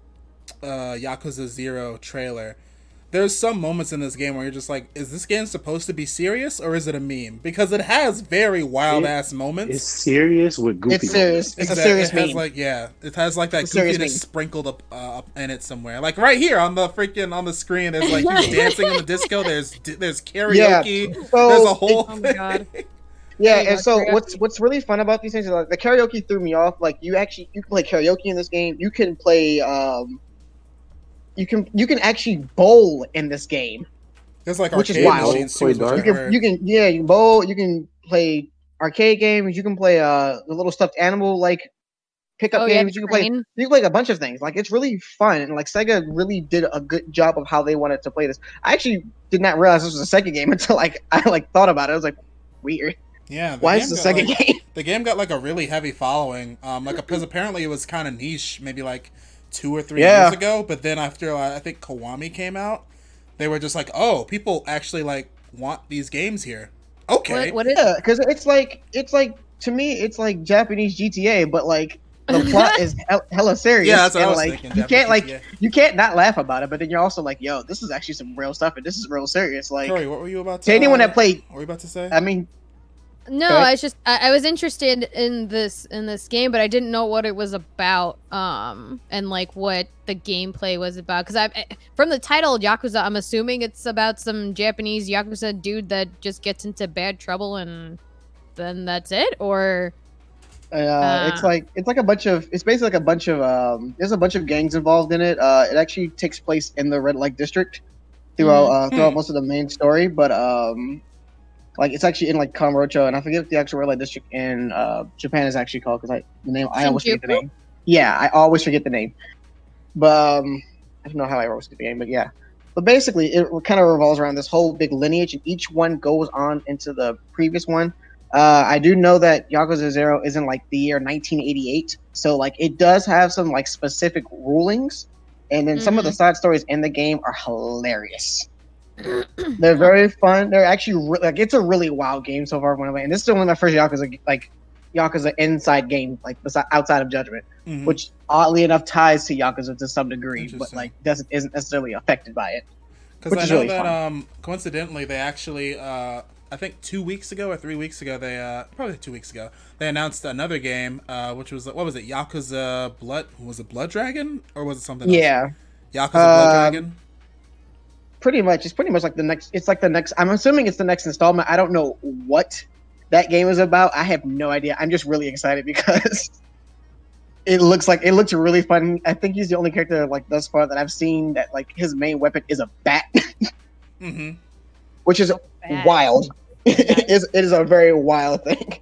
uh Yakuza 0 trailer there's some moments in this game where you're just like is this game supposed to be serious or is it a meme because it has very wild It- ass moments. It's serious with goofy. it's serious. It's Exact- a serious it has meme. like yeah, it has like that It's goofiness sprinkled up uh, up in it somewhere. Like right here on the freaking on the screen, there's like he's dancing in the disco. There's there's karaoke. Yeah. So there's a whole (laughs) Oh my God. Yeah, and so karaoke. what's what's really fun about these things is like the karaoke threw me off. Like you actually you can play karaoke in this game. You can play um, you can you can actually bowl in this game. There's like Which is wild. machines Play too. dart? which You can you can yeah you can bowl. You can play arcade games. You can play uh the little stuffed animal like pickup Oh, games. the you can play train. you can play a bunch of things. Like it's really fun, and like Sega really did a good job of how they wanted to play this. I actually did not realize this was a second game (laughs) until like I like thought about it. I was like, weird. yeah. Why is the second like- (laughs) game? the game got like a really heavy following um like because apparently it was kind of niche maybe like two or three Yeah. years ago but then after uh, i think Kiwami came out they were just like oh people actually like want these games here okay What, what is Yeah, because it's like it's like to me it's like Japanese GTA, but like the (laughs) plot is hell- hella serious. yeah that's what i was like, thinking You Japanese can't like GTA. you can't not laugh about it, but then you're also like, yo, this is actually some real stuff, and this is real serious. Like Corey, what were you about to to anyone uh, that played, what were you about to say I mean, No, Okay. I was just I, I was interested in this in this game, but I didn't know what it was about, um, and like what the gameplay was about. Because I, I- from the title Yakuza, I'm assuming it's about some Japanese Yakuza dude that just gets into bad trouble and then that's it, or uh, it's Ah. like it's like a bunch of it's basically like a bunch of um, there's a bunch of gangs involved in it. Uh, it actually takes place in the Red Light District throughout uh, throughout Hmm. most of the main story, but um, like it's actually in like Kamurocho, and I forget what the actual Red Light District in uh, Japan is actually called because I the name I always forget the name. Yeah, I always forget the name, but um, I don't know how I always forget the name, but yeah. But basically, it kind of revolves around this whole big lineage, and each one goes on into the previous one. Uh, I do know that Yakuza Zero is in like the year 1988, so like it does have some like specific rulings, and then some of the side stories in the game are hilarious. They're very fun. They're actually re- like it's a really wild game so far. One way. And this is only one of my first Yakuza like Yakuza inside game, like outside of Judgment, Mhm. which oddly enough ties to Yakuza to some degree, but like doesn't isn't necessarily affected by it. Because I know really that fun. um coincidentally they actually uh I think two weeks ago or three weeks ago they uh probably two weeks ago they announced another game uh which was what was it Yakuza Blood was it Blood Dragon or was it something else? Yeah, Yakuza Blood Um, Dragon pretty much. It's pretty much like the next. It's like the next. I'm assuming it's the next installment. I don't know what that game is about. I have no idea. I'm just really excited (laughs) because it looks like it looks really fun. I think he's the only character like thus far that I've seen that like his main weapon is a bat, mm-hmm. (laughs) which is Bad. wild. (laughs) it is it is a very wild thing.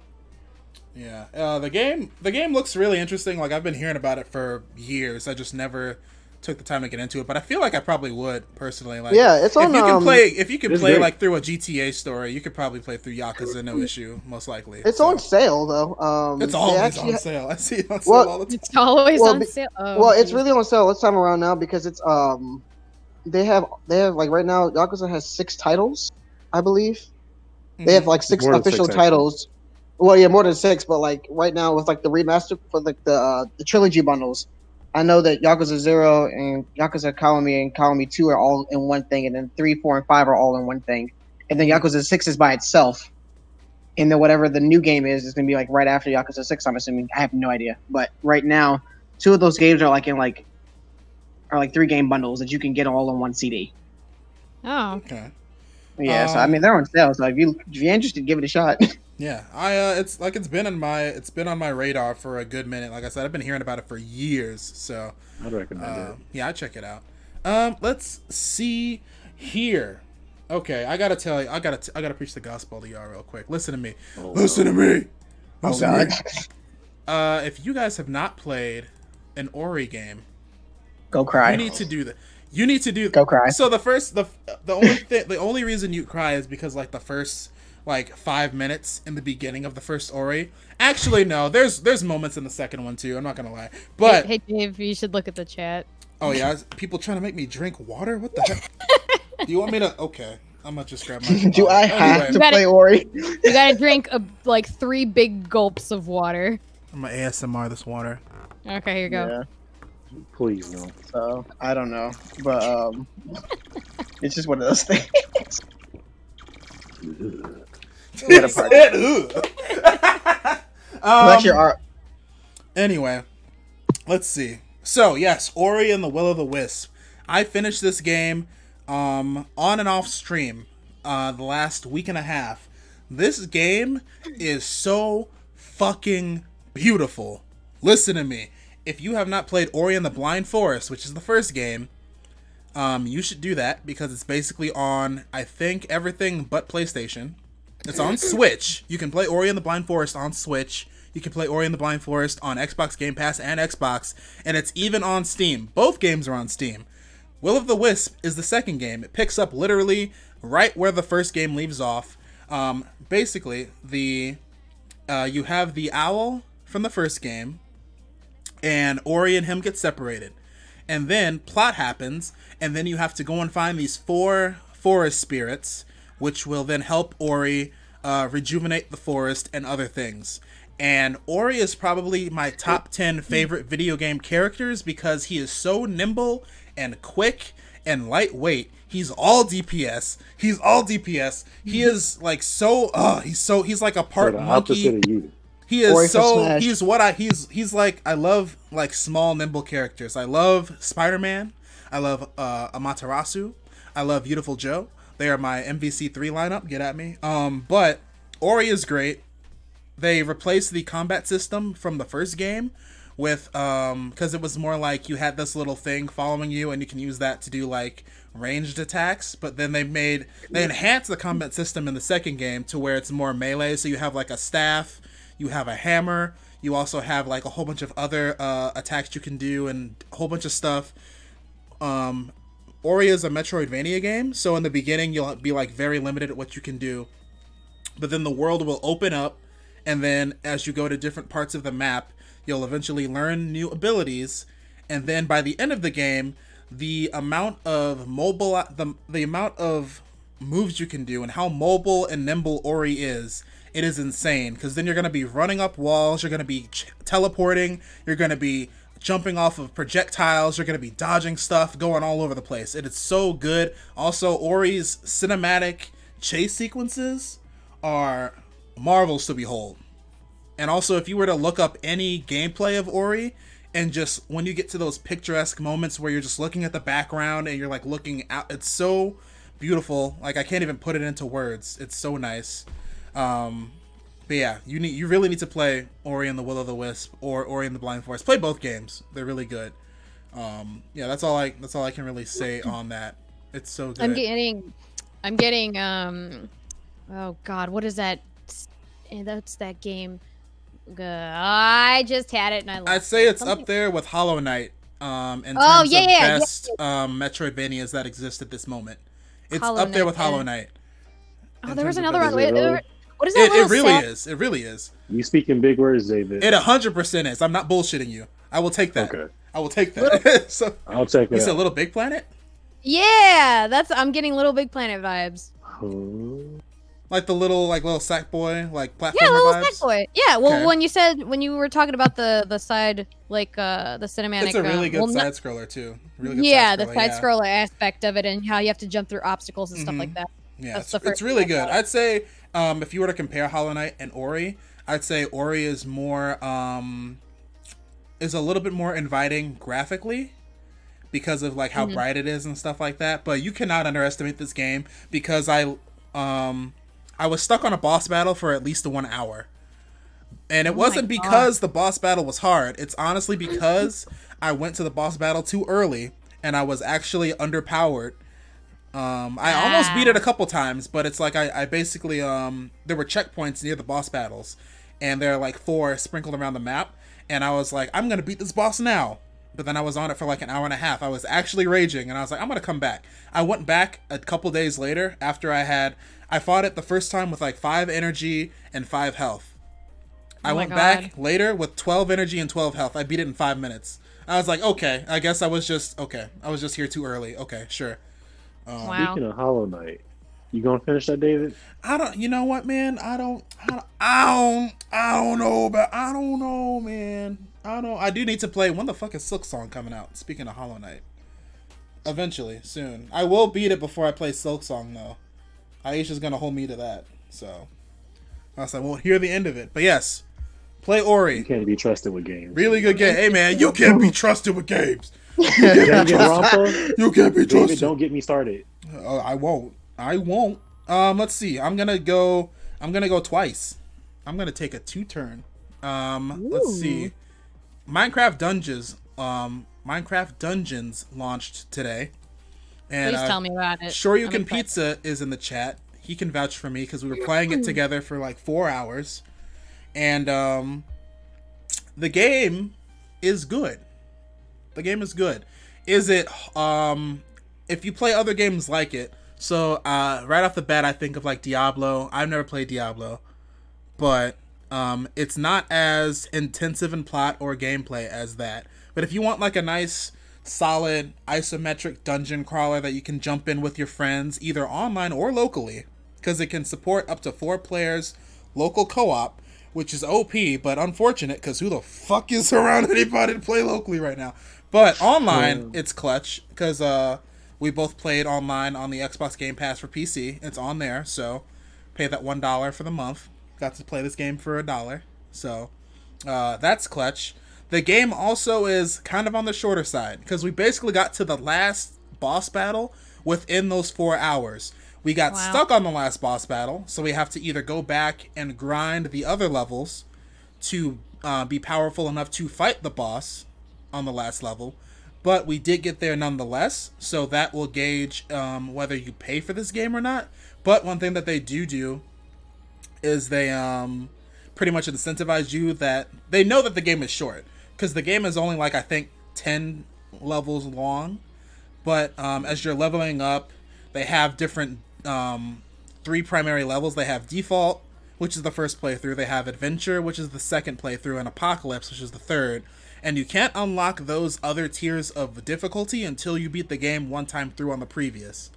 Yeah, uh, the game the game looks really interesting. Like I've been hearing about it for years. I just never took the time to get into it, but I feel like I probably would personally. Like, Yeah, it's on. if you can um, play if you can play great. like through a GTA story, you could probably play through Yakuza no (laughs) issue, most likely. It's So, on sale though. Um, It's always actually on sale. I see it on sale Well, all the time. it's always Well, on be- sale. Oh, well, it's really on sale this time around now because it's um, they have they have like right now Yakuza has six titles, I believe. They have like six More official six, actually. titles. Well, yeah, more than six, but like right now with like the remaster for like the uh, the trilogy bundles, I know that Yakuza Zero and Yakuza Kiwami and Kiwami Two are all in one thing, and then three, four, and five are all in one thing, and then Yakuza Six is by itself. And then whatever the new game is, is gonna be like right after Yakuza Six. I'm assuming. I have no idea, but right now, two of those games are like in like are like three game bundles that you can get all on one CD. Oh, Okay. Yeah, so I Um, mean they're on sale. So if you if you're interested, give it a shot. (laughs) Yeah, I uh, it's like it's been on my it's been on my radar for a good minute. Like I said, I've been hearing about it for years. So I'd recommend uh, it. yeah, I check it out. Um, let's see here. Okay, I gotta tell you, I gotta, t- I gotta preach the gospel to y'all real quick. Listen to me. Oh, Listen to me. Oh god. (laughs) Uh, if you guys have not played an Ori game, Go cry. you need to do that. You need to do. Go cry. So the first, the the only thing, the only reason you cry is because like the first like five minutes in the beginning of the first Ori. Actually, no. There's there's moments in the second one too. I'm not gonna lie. But hey, hey, Dave, you should look at the chat. oh yeah, people trying to make me drink water. What the heck? do (laughs) you want me to? Okay, I'm gonna just grab my. (laughs) Do I have Anyway, to Gotta- play Ori? You gotta drink a, like three big gulps of water. I'm gonna ASMR this water. Okay, here you go. Yeah. Please no. So I don't know, but um, (laughs) it's just one of those things. (laughs) He a party. said, "Ugh." Well, that's your um, art. anyway, let's see. So yes, Ori and the Will of the Wisp. I finished this game um, on and off stream uh, the last week and a half. This game is so fucking beautiful. Listen to me. If you have not played Ori and the Blind Forest, which is the first game, um, you should do that because it's basically on I think everything but PlayStation. It's on Switch. You can play Ori and the Blind Forest on Switch. You can play Ori and the Blind Forest on Xbox Game Pass and Xbox, and it's even on Steam. Both games are on Steam. Will of the Wisp is the second game. It picks up literally right where the first game leaves off. Um, basically, the uh, you have the owl from the first game, and Ori and him get separated. And then plot happens, and then you have to go and find these four forest spirits, which will then help Ori uh, rejuvenate the forest and other things. And Ori is probably my top 10 favorite video game characters because he is so nimble and quick and lightweight. He's all DPS. He's all DPS. He is like so uh he's so he's like a part monkey. opposite of you. He is Ori so he's what I he's he's like I love like small nimble characters. I love Spider-Man. I love uh Amaterasu. I love Beautiful Joe. They are my MVC3 lineup. Get at me. Um but Ori is great. They replaced the combat system from the first game with um because it was more like you had this little thing following you and you can use that to do like ranged attacks but then they made they enhanced the combat system in the second game to where it's more melee so you have like a staff you have a hammer you also have like a whole bunch of other uh, attacks you can do and a whole bunch of stuff um ori is a metroidvania game so in the beginning you'll be like very limited at what you can do. But then the world will open up and then as you go to different parts of the map you'll eventually learn new abilities. And then by the end of the game the amount of mobile the, the amount of moves you can do and how mobile and nimble ori is it is insane. Because then you're going to be running up walls you're going to be ch- teleporting you're going to be jumping off of projectiles you're going to be dodging stuff going all over the place it is so good also ori's cinematic chase sequences are marvels to behold and also, if you were to look up any gameplay of Ori, and just when you get to those picturesque moments where you're just looking at the background and you're like looking out, it's so beautiful. Like I can't even put it into words. It's so nice. Um, but yeah, you need you really need to play Ori and the Will of the Wisp or Ori and the Blind Forest. Play both games; they're really good. Um, yeah, that's all I that's all I can really say on that. It's so good. I'm getting, I'm getting, um, oh god, what is that? Eh, That's that game. Uh, I just had it and I lost I'd say it. it's up there with Hollow Knight. Um, in Oh, terms yeah, of yeah, yeah. best um, Metroidvanias that exist at this moment, it's Hollow up there with Hollow. Knight. Oh, there was another one. Is it Wait, really? What is that? It, it really sad- is. It really is. You speaking big words, David. It hundred percent is. I'm not bullshitting you. I will take that. Okay. I will take that. (laughs) so I'll check you it said out. Little Big Planet, Yeah, that's. I'm getting Little Big Planet vibes. Huh? like the little like little sack boy, like platformer Yeah, little vibes. snack boy. Yeah, well, Okay. when you said when you were talking about the the side like uh the cinematic, It's a really um, good well, side scroller too. Really good yeah, side the scroller, side yeah. scroller aspect of it and how you have to jump through obstacles and stuff Mhm. like that. Yeah, That's it's, the it's really good. I'd say um, if you were to compare Hollow Knight and Ori, I'd say Ori is more um, is a little bit more inviting graphically because of like how Mhm. bright it is and stuff like that. But you cannot underestimate this game because I um I was stuck on a boss battle for at least one hour. And it Oh wasn't because the boss battle was hard. It's honestly because I went to the boss battle too early and I was actually underpowered. Um, I almost beat it a couple times, but it's like I, I basically um there were checkpoints near the boss battles, and there are like four sprinkled around the map. And I was like, I'm gonna beat this boss now. But then I was on it for like an hour and a half. I was actually raging, and I was like, I'm gonna come back. I went back a couple days later after I had I fought it the first time with like five energy and five health. I Oh my went God. back later with 12 energy and 12 health. I beat it in five minutes. I was like, okay, I guess I was just okay. I was just here too early. Okay, sure. Um, Wow. Speaking of Hollow Knight, you gonna finish that, David? I don't. You know what, man? I don't. I don't. I don't. I don't know. But I don't know, man. I don't. I do need to play. When the fuck is Silk Song coming out? Speaking of Hollow Knight, eventually, soon. I will beat it before I play Silk Song, though. Aisha's gonna hold me to that, so. Else I won't hear the end of it. But yes, play Ori. You Ori. can't be trusted with games. Really good game. Hey man, you can't be trusted with games. You (laughs) can't be trusted. Rampa. You can't be David, don't get me started. Uh, I won't. I won't. Um, let's see. I'm gonna go. I'm gonna go twice. I'm gonna take a two turn. Um, let's see. Minecraft Dungeons. Um, Minecraft Dungeons launched today. And Please uh, tell me about it. Sure You I'm Can excited. Pizza is in the chat. He can vouch for me because we were playing it together for like four hours, and um, the game is good. The game is good. Is it? Um, if you play other games like it, so uh, right off the bat, I think of like Diablo. I've never played Diablo, but um, it's not as intensive in plot or gameplay as that. But if you want like a nice, solid isometric dungeon crawler that you can jump in with your friends, either online or locally, because it can support up to four players, local co-op, which is OP, but unfortunate because who the fuck is (laughs) around anybody to play locally right now? But online, it's clutch because uh, we both played online on the Xbox Game Pass for PC. It's on there, so pay that one dollar for the month. Got to play this game for a dollar, so uh, that's clutch. The game also is kind of on the shorter side because we basically got to the last boss battle within those four hours. We got Wow. stuck on the last boss battle, so we have to either go back and grind the other levels to uh, be powerful enough to fight the boss on the last level. But we did get there nonetheless, so that will gauge um, whether you pay for this game or not. But one thing that they do do is they um, pretty much incentivize you that they know that the game is short because the game is only like I think ten levels long. But um, as you're leveling up, they have different um, three primary levels. They have default, which is the first playthrough. They have adventure, which is the second playthrough, and apocalypse, which is the third. And you can't unlock those other tiers of difficulty until you beat the game one time through on the previous.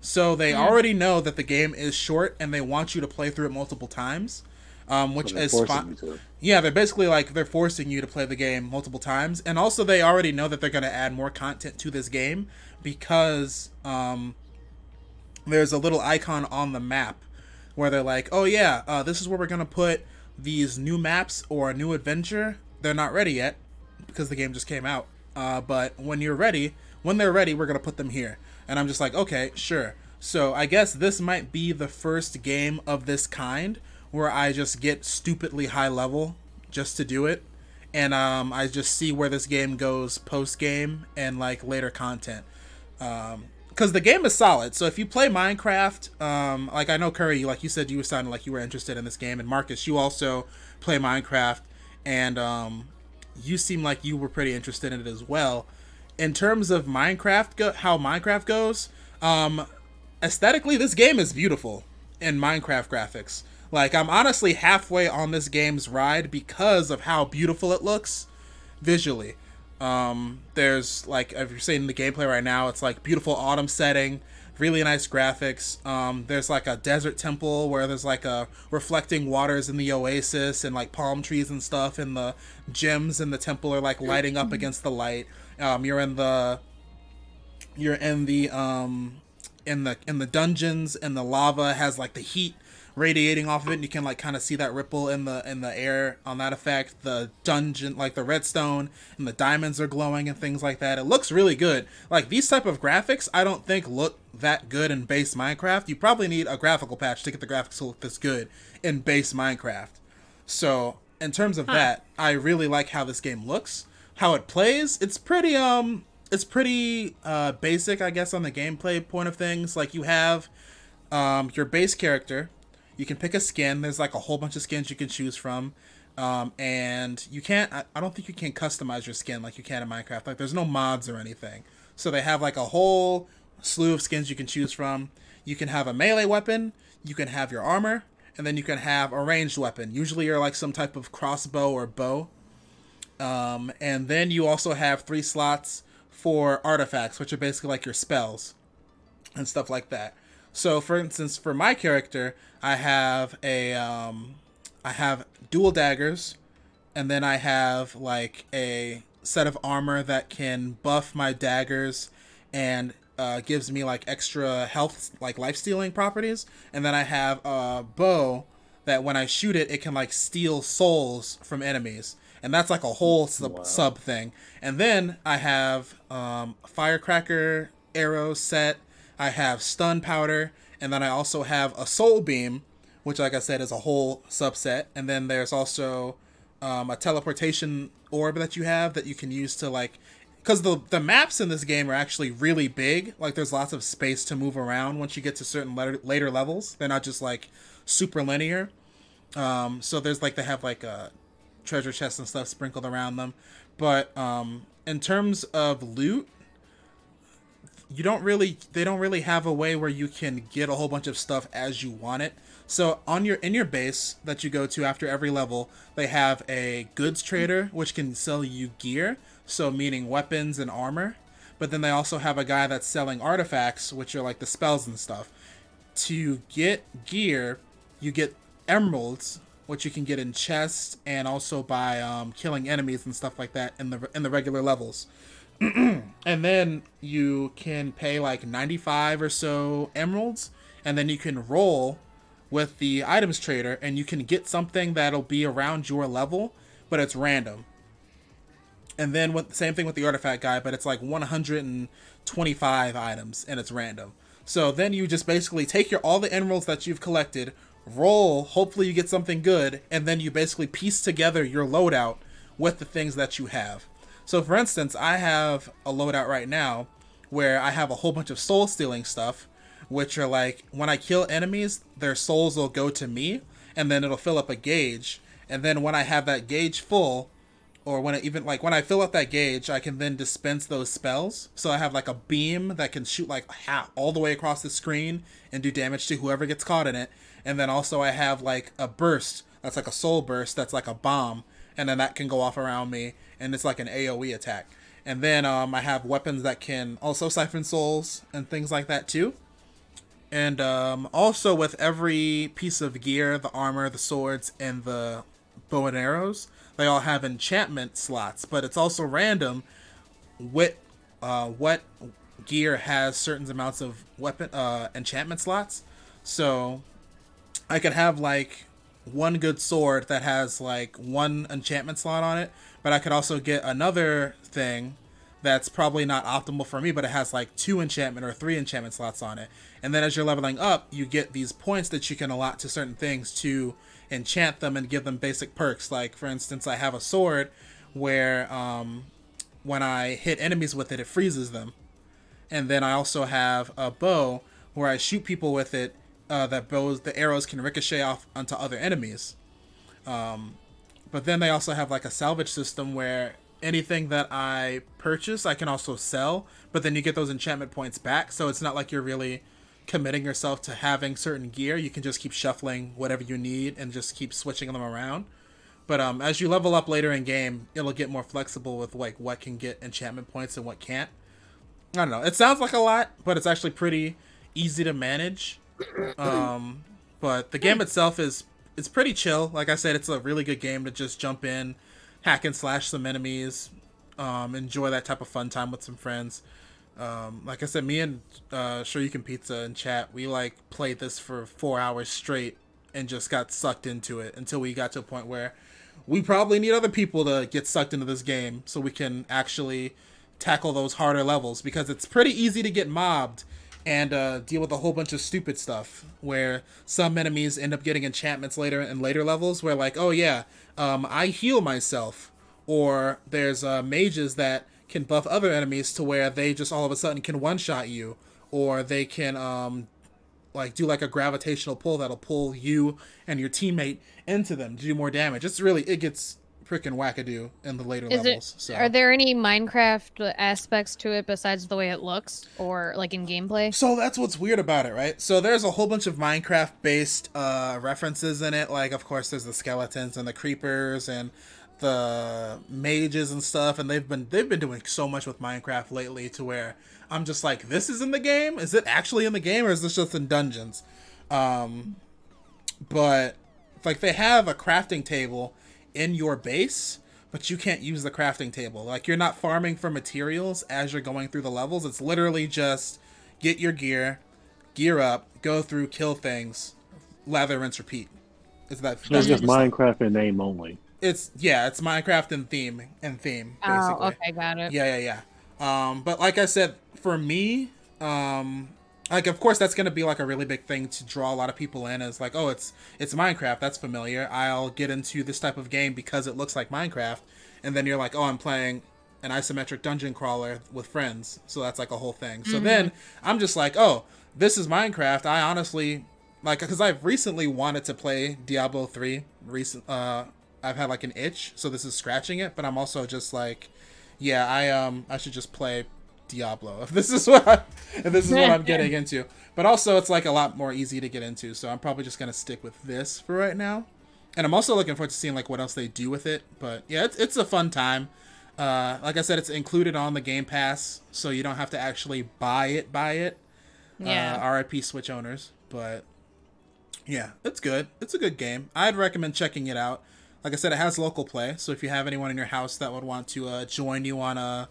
So they already know that the game is short, and they want you to play through it multiple times, um, which is fine. Yeah, they're basically like they're forcing you to play the game multiple times, and also they already know that they're going to add more content to this game because um, there's a little icon on the map where they're like, "Oh yeah, uh, this is where we're going to put these new maps or a new adventure." They're not ready yet because the game just came out. Uh, but when you're ready, when they're ready, we're gonna put them here. And I'm just like, okay, sure. So I guess this might be the first game of this kind where I just get stupidly high level just to do it, and um, I just see where this game goes post game and like later content. Um, because the game is solid. So if you play Minecraft, um, like I know Curry, like you said, you were sounding like you were interested in this game, and Marcus, you also play Minecraft, and um, you seem like you were pretty interested in it as well. In terms of Minecraft, go- how Minecraft goes, um, aesthetically, this game is beautiful in Minecraft graphics. Like I'm honestly halfway on this game's ride because of how beautiful it looks visually. Um, there's like if you're seeing the gameplay right now, it's like beautiful autumn setting, really nice graphics. Um, there's like a desert temple where there's like a reflecting waters in the oasis and like palm trees and stuff, and the gems in the temple are like lighting up against the light. Um, you're in the you're in the um in the in the dungeons and the lava has like the heat radiating off of it and you can like kind of see that ripple in the in the air on that effect. The dungeon like the redstone and the diamonds are glowing and things like that. It looks really good. Like these type of graphics i don't think look that good in base minecraft. You probably need a graphical patch to get the graphics to look this good in base minecraft. So in terms of that, I really like how this game looks, how it plays. It's pretty um, it's pretty uh basic, I guess, on the gameplay point of things. Like you have um your base character, You can pick a skin. There's like a whole bunch of skins you can choose from. Um, and you can't, I, I don't think you can customize your skin like you can in Minecraft. Like, there's no mods or anything. So they have like a whole slew of skins you can choose from. You can have a melee weapon, you can have your armor, and then you can have a ranged weapon. Usually, you're like some type of crossbow or bow. Um, and then you also have three slots for artifacts, which are basically like your spells and stuff like that. So, for instance, for my character, I have a um, I have dual daggers, and then I have like a set of armor that can buff my daggers and uh, gives me like extra health, like life stealing properties. And then I have a bow that when I shoot it, it can like steal souls from enemies. And that's like a whole sub, wow. sub thing. And then I have um, firecracker arrow set. I have stun powder, and then I also have a soul beam, which, like I said, is a whole subset. And then there's also um, a teleportation orb that you have that you can use to like because the the maps in this game are actually really big. Like there's lots of space to move around once you get to certain later, later levels. They're not just like super linear. Um, so there's like they have like a treasure chests and stuff sprinkled around them. But um, in terms of loot, you don't really they don't really have a way where you can get a whole bunch of stuff as you want it. So on your in your base that you go to after every level, they have a goods trader which can sell you gear so meaning weapons and armor. But then they also have a guy that's selling artifacts, which are like the spells and stuff. To get gear, you get emeralds, which you can get in chests and also by um, killing enemies and stuff like that in the in the regular levels. (clears throat) and then you can pay like 95 or so emeralds, and then you can roll with the items trader, and you can get something that'll be around your level, but it's random and then with same thing with the artifact guy, but it's like 125 items and it's random. So then you just basically take your all the emeralds that you've collected, roll, hopefully you get something good, and then you basically piece together your loadout with the things that you have. So for instance, I have a loadout right now where I have a whole bunch of soul stealing stuff, which are like when I kill enemies, their souls will go to me, and then it'll fill up a gauge. And then when I have that gauge full, or when it even like when I fill up that gauge, I can then dispense those spells. So I have like a beam that can shoot like half all the way across the screen and do damage to whoever gets caught in it. And then also I have like a burst that's like a soul burst that's like a bomb, and then that can go off around me, and it's like an AOE attack. And then um, I have weapons that can also siphon souls and things like that too. And um, also with every piece of gear, the armor, the swords, and the bow and arrows, they all have enchantment slots, but it's also random what uh, what gear has certain amounts of weapon uh, enchantment slots. So I could have like one good sword that has like one enchantment slot on it, but I could also get another thing that's probably not optimal for me, but it has like two enchantment or three enchantment slots on it. And then as you're leveling up, you get these points that you can allot to certain things to enchant them and give them basic perks. Like for instance, I have a sword where um, when I hit enemies with it, it freezes them, and then I also have a bow where I shoot people with it. Uh, that bows the arrows can ricochet off onto other enemies. Um, but then they also have like a salvage system where anything that I purchase I can also sell, but then you get those enchantment points back. So it's not like you're really committing yourself to having certain gear, you can just keep shuffling whatever you need and just keep switching them around. But um, as you level up later in game, it'll get more flexible with like what can get enchantment points and what can't. I don't know. It sounds like a lot, but it's actually pretty easy to manage. (clears throat) Um, but the game itself is it's pretty chill. Like I said, it's a really good game to just jump in, hack and slash some enemies, um, enjoy that type of fun time with some friends. Um, like I said, me and uh, Sure You Can Pizza and chat, we like played this for four hours straight and just got sucked into it until we got to a point where we probably need other people to get sucked into this game so we can actually tackle those harder levels because it's pretty easy to get mobbed and uh, deal with a whole bunch of stupid stuff where some enemies end up getting enchantments later in later levels where like oh yeah um, i heal myself or there's uh, mages that can buff other enemies to where they just all of a sudden can one shot you, or they can um, like do like a gravitational pull that'll pull you and your teammate into them to do more damage. It's really it gets freaking wackadoo in the later Is levels. it? so. Are there any Minecraft aspects to it besides the way it looks, or like in gameplay? So that's what's weird about it, right? So there's a whole bunch of Minecraft based uh, references in it. Like, of course, there's the skeletons and the creepers and the mages and stuff. And they've been they've been doing so much with Minecraft lately to where I'm just like, this is in the game. Is it actually in the game, or is this just in dungeons? Um, but like they have a crafting table in your base but you can't use the crafting table. Like you're not farming for materials as you're going through the levels. It's literally just get your gear, gear up, go through, kill things, lather, rinse, repeat. It's that. So it's just Minecraft in name only. It's yeah, it's Minecraft and theme and theme basically. Oh, okay, got it. Yeah, yeah, yeah. Um, but like I said, for me, um, like of course that's gonna be like a really big thing to draw a lot of people in. Is like, oh, it's it's Minecraft. That's familiar. I'll get into this type of game because it looks like Minecraft. And then you're like, oh, I'm playing an isometric dungeon crawler with friends. So that's like a whole thing. So then I'm just like, oh, this is Minecraft. I honestly like because I've recently wanted to play Diablo three. Recent, uh, I've had like an itch, so this is scratching it. But I'm also just like, yeah, I um, I should just play Diablo if (laughs) this is what I, if this is what I'm getting (laughs) into. But also, it's like a lot more easy to get into, so I'm probably just gonna stick with this for right now. And I'm also looking forward to seeing like what else they do with it. But yeah, it's it's a fun time. Uh, like I said, it's included on the Game Pass, so you don't have to actually buy it. Buy it. Yeah. Uh, RIP Switch owners, but yeah, it's good. It's a good game. I'd recommend checking it out. Like I said, it has local play, so if you have anyone in your house that would want to uh, join you on a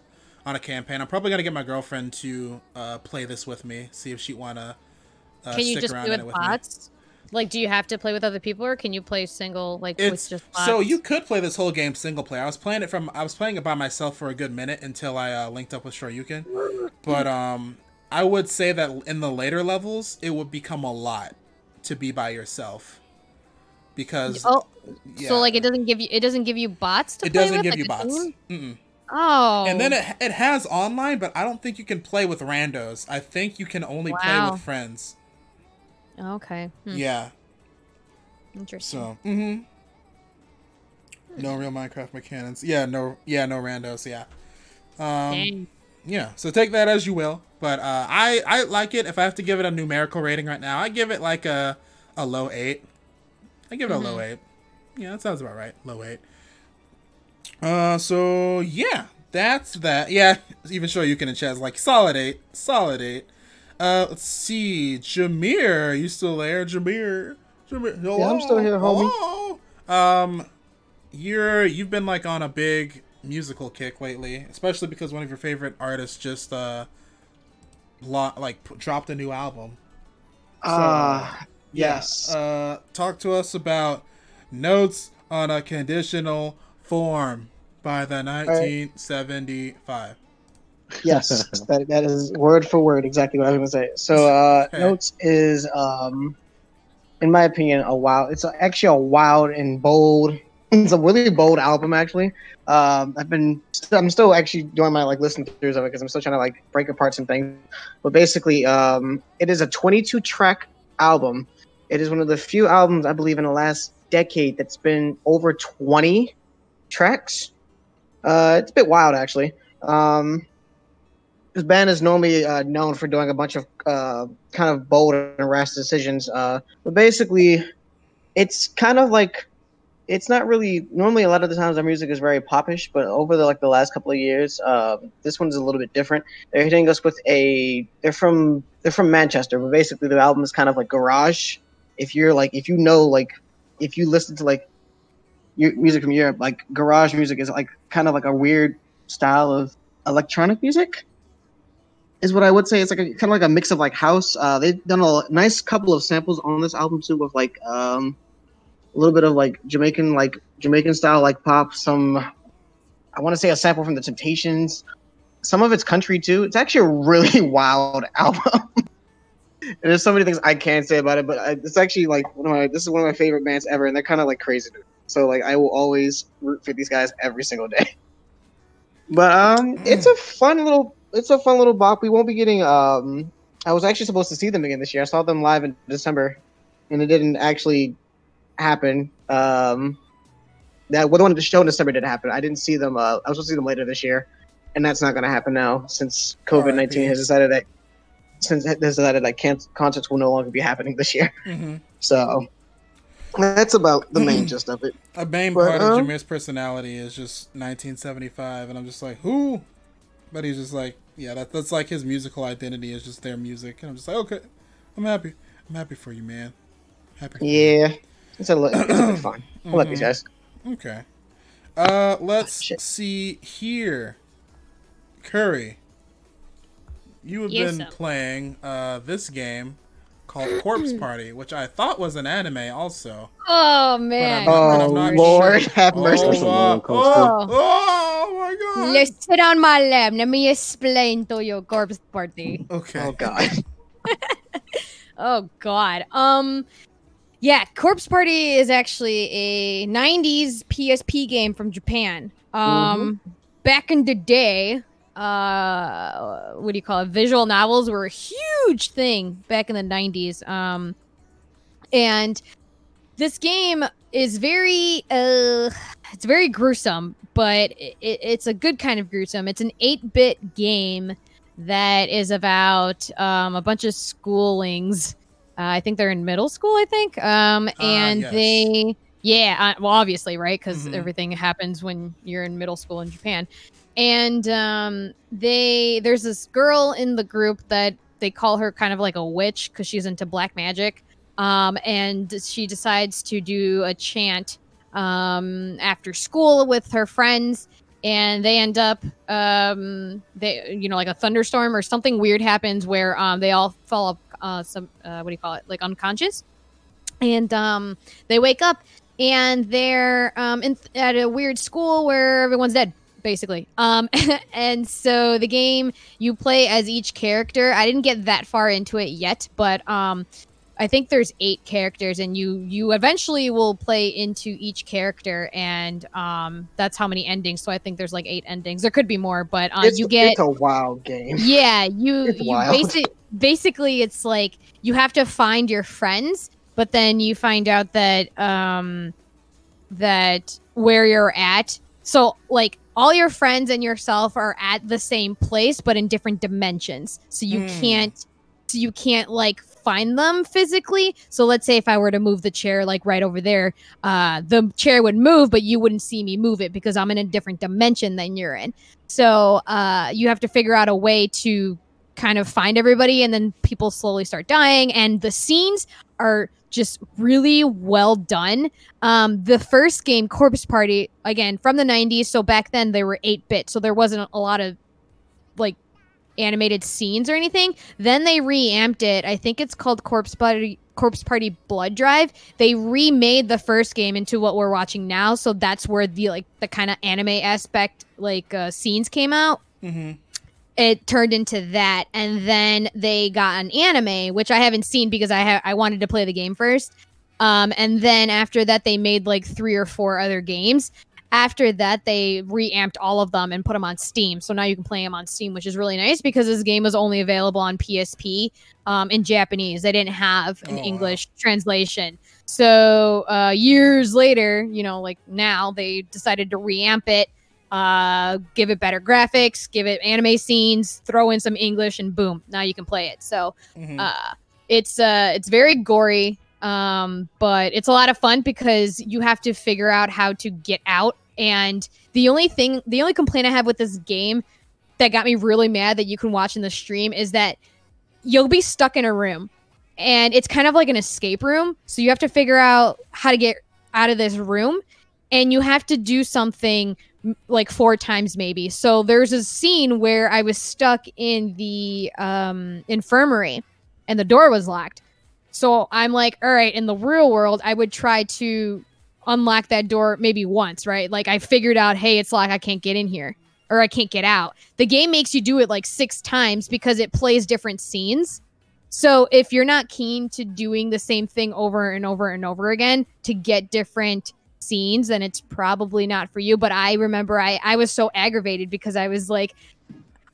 on a campaign, I'm probably gonna get my girlfriend to uh, play this with me. See if she'd wanna. Uh, Can you stick just around play with it with me. bots? Like, do you have to play with other people, or can you play single, like It's with just bots? so you could play this whole game single player. I was playing it from I was playing it by myself for a good minute until I uh, linked up with Shoryuken. But um, I would say that in the later levels, it would become a lot to be by yourself because Oh, yeah, so like it doesn't give you it doesn't give you bots to play with it doesn't with, give like you bots. Oh, And then it it has online, but I don't think you can play with randos. I think you can only play with friends. okay, hmm, Yeah. interesting. So, mm-hmm. No real Minecraft mechanics. Yeah, no, yeah, no randos. Yeah. Um, Dang. yeah. So take that as you will. But uh, I I like it. If I have to give it a numerical rating right now, I give it like a a low eight. I give it a low eight. Yeah, that sounds about right. Low eight. Uh, so yeah, that's that. Yeah, (laughs) even sure you can in chat like solid eight, solid eight. Uh, let's see, Jameer, you still there, Jameer? Jameer, hello? I'm still here, homie. Hello? Um, you're you've been like on a big musical kick lately, especially because one of your favorite artists just uh, lo- like p- dropped a new album. Ah, Yeah, yes. Uh, talk to us about Notes on a Conditional Form by the 1975. yes, (laughs) that, that is word for word exactly what I was going to say. So, uh, Okay. Notes is, um, in my opinion, a wild. It's actually a wild and bold. (clears throat) It's a really bold album, actually. Um, I've been, I'm still actually doing my like listening throughs of it because I'm still trying to like break apart some things. But basically, um, it is a 22 track album. It is one of the few albums I believe in the last decade that's been over 20 tracks. Uh, it's a bit wild, actually. Um, this band is normally uh, known for doing a bunch of uh, kind of bold and rash decisions, uh, but basically, it's kind of like it's not really. Normally, a lot of the times, our music is very popish, but over the like the last couple of years, uh, this one's a little bit different. They're hitting us with a. They're from they're from Manchester, but basically, the album is kind of like garage. If you're like, if you know, like, if you listen to like music from Europe, like garage music is like kind of like a weird style of electronic music is what I would say. It's like a kind of like a mix of like house. Uh, they've done a nice couple of samples on this album too, with like um, a little bit of like Jamaican like Jamaican style like pop. Some I want to say a sample from the Temptations. Some of it's country too. It's actually a really (laughs) wild album. and (laughs) there's so many things I can't say about it, but I, it's actually like one of my this is one of my favorite bands ever, and they're kind of like crazy. Dude. So like I will always root for these guys every single day. (laughs) But um, it's a fun little it's a fun little bop. We won't be getting um I was actually supposed to see them again this year. I saw them live in December, and it didn't actually happen. Um, that well, the one the show in December didn't happen. I didn't see them. Uh, I was supposed to see them later this year, and that's not going to happen now since COVID nineteen has decided that since has decided that can- concerts will no longer be happening this year. hmm So that's about the main (clears throat) gist of it. A main But, part of um, Jameer's personality is just 1975, and I'm just like, who? But he's just like, yeah, that, that's like his musical identity is just their music, and I'm just like, okay, I'm happy. I'm happy for you, man. Happy. For you. Yeah, it's a li- it's a bit fun. I like these guys. Okay. Uh, let's Shit. see here. Curry, you have Yes, been sir. playing uh this game called Corpse (clears throat) Party, which I thought was an anime also. Oh man. But I'm Oh not Lord, sure. have mercy. Oh, uh, roller oh, oh my god. Let's sit on my lap. Let me explain to you, corpse party. Okay. Oh God. (laughs) (laughs) Oh God. Um, yeah, Corpse Party is actually a '90s PSP game from Japan. Um, back in the day, uh, what do you call it? Visual novels were a huge thing back in the '90s. Um, and this game is very uh, it's very gruesome, but it, it's a good kind of gruesome. It's an 8-bit game that is about um, a bunch of schoolings. Uh, I think they're in middle school. I think, um, Ah, and yes. they, yeah, uh, well, obviously, right? Because Mhm. everything happens when you're in middle school in Japan. And um, they, there's this girl in the group that they call her kind of like a witch because she's into black magic. Um, and she decides to do a chant um, after school with her friends. And they end up um they you know like a thunderstorm or something weird happens where um they all fall up uh some uh what do you call it? Like unconscious. And um they wake up and they're um in at a weird school where everyone's dead basically um (laughs) and so the game you play as each character i didn't get that far into it yet but um I think there's eight characters, and you you eventually will play into each character, and um, that's how many endings. So I think there's like eight endings. There could be more, but uh, it's, you get it's a wild game. (laughs) yeah you It's you basically it's like you have to find your friends, but then you find out that um that where you're at. So like all your friends and yourself are at the same place, but in different dimensions. So you Hmm. can't so you can't like find them physically. So let's say if I were to move the chair like right over there, uh the chair would move, but you wouldn't see me move it because I'm in a different dimension than you're in. So uh you have to figure out a way to kind of find everybody and then people slowly start dying and the scenes are just really well done. Um, the first game, Corpse Party, again from the '90s, so back then they were 8-bit, so there wasn't a lot of like animated scenes or anything. Then they reamped it. I think it's called Corpse Party. Corpse Party Blood Drive. They remade the first game into what we're watching now, so that's where the like the kind of anime aspect like uh, scenes came out hmm it turned into that and then they got an anime which i haven't seen because i ha- i wanted to play the game first. Um, and then after that they made like three or four other games. After that they reamped all of them and put them on steam. So now you can play them on steam which is really nice because this game was only available on psp um, in japanese. They didn't have an Oh, wow. english translation. So uh, years later you know like now they decided to reamp it uh give it better graphics give it anime scenes throw in some english and boom now you can play it. So hmm uh it's uh it's very gory um but it's a lot of fun because you have to figure out how to get out. And the only thing the only complaint i have with this game that got me really mad that you can watch in the stream is that you'll be stuck in a room. And it's kind of like an escape room. So you have to figure out how to get out of this room. And you have to do something like four times maybe. So there's a scene where i was stuck in the um infirmary and the door was locked. So i'm like all right in the real world i would try to unlock that door maybe once right? Like i figured out hey it's locked i can't get in here or i can't get out. The game makes you do it like six times because it plays different scenes. So if you're not keen to doing the same thing over and over and over again to get different scenes, then it's probably not for you. But I remember I, I was so aggravated because I was like,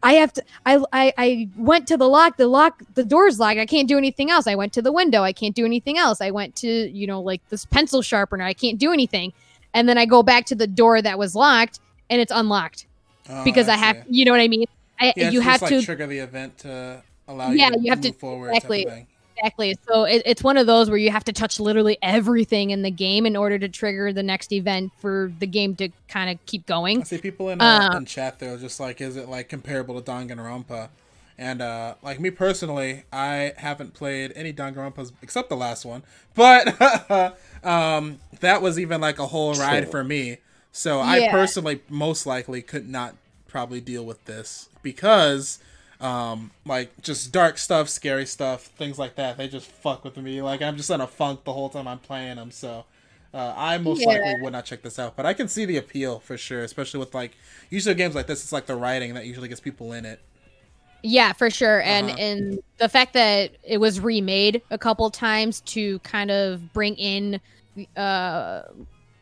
I have to. I, I I went to the lock. The lock. The door's locked. I can't do anything else. I went to the window. I can't do anything else. I went to you know like this pencil sharpener. I can't do anything. And then I go back to the door that was locked, and it's unlocked Oh, because I see. have. You know what I mean? I, Yeah, you have to trigger the event to allow Yeah, you to you have to- forward. exactly. Thing. Exactly. So it, it's one of those where you have to touch literally everything in the game in order to trigger the next event for the game to kind of keep going. I see people in, uh, Uh, in chat there just like, is it like comparable to Danganronpa? And uh, like me personally, I haven't played any Danganronpas except the last one, but (laughs) um, that was even like a whole ride Sure. for me. So I personally most likely could not probably deal with this because um like just dark stuff scary stuff things like that they just fuck with me like i'm just in a funk the whole time i'm playing them so uh, i most Yeah. likely would not check this out but i can see the appeal for sure especially with like usually games like this it's like the writing that usually gets people in it Yeah, for sure. And Uh-huh. and the fact that it was remade a couple times to kind of bring in uh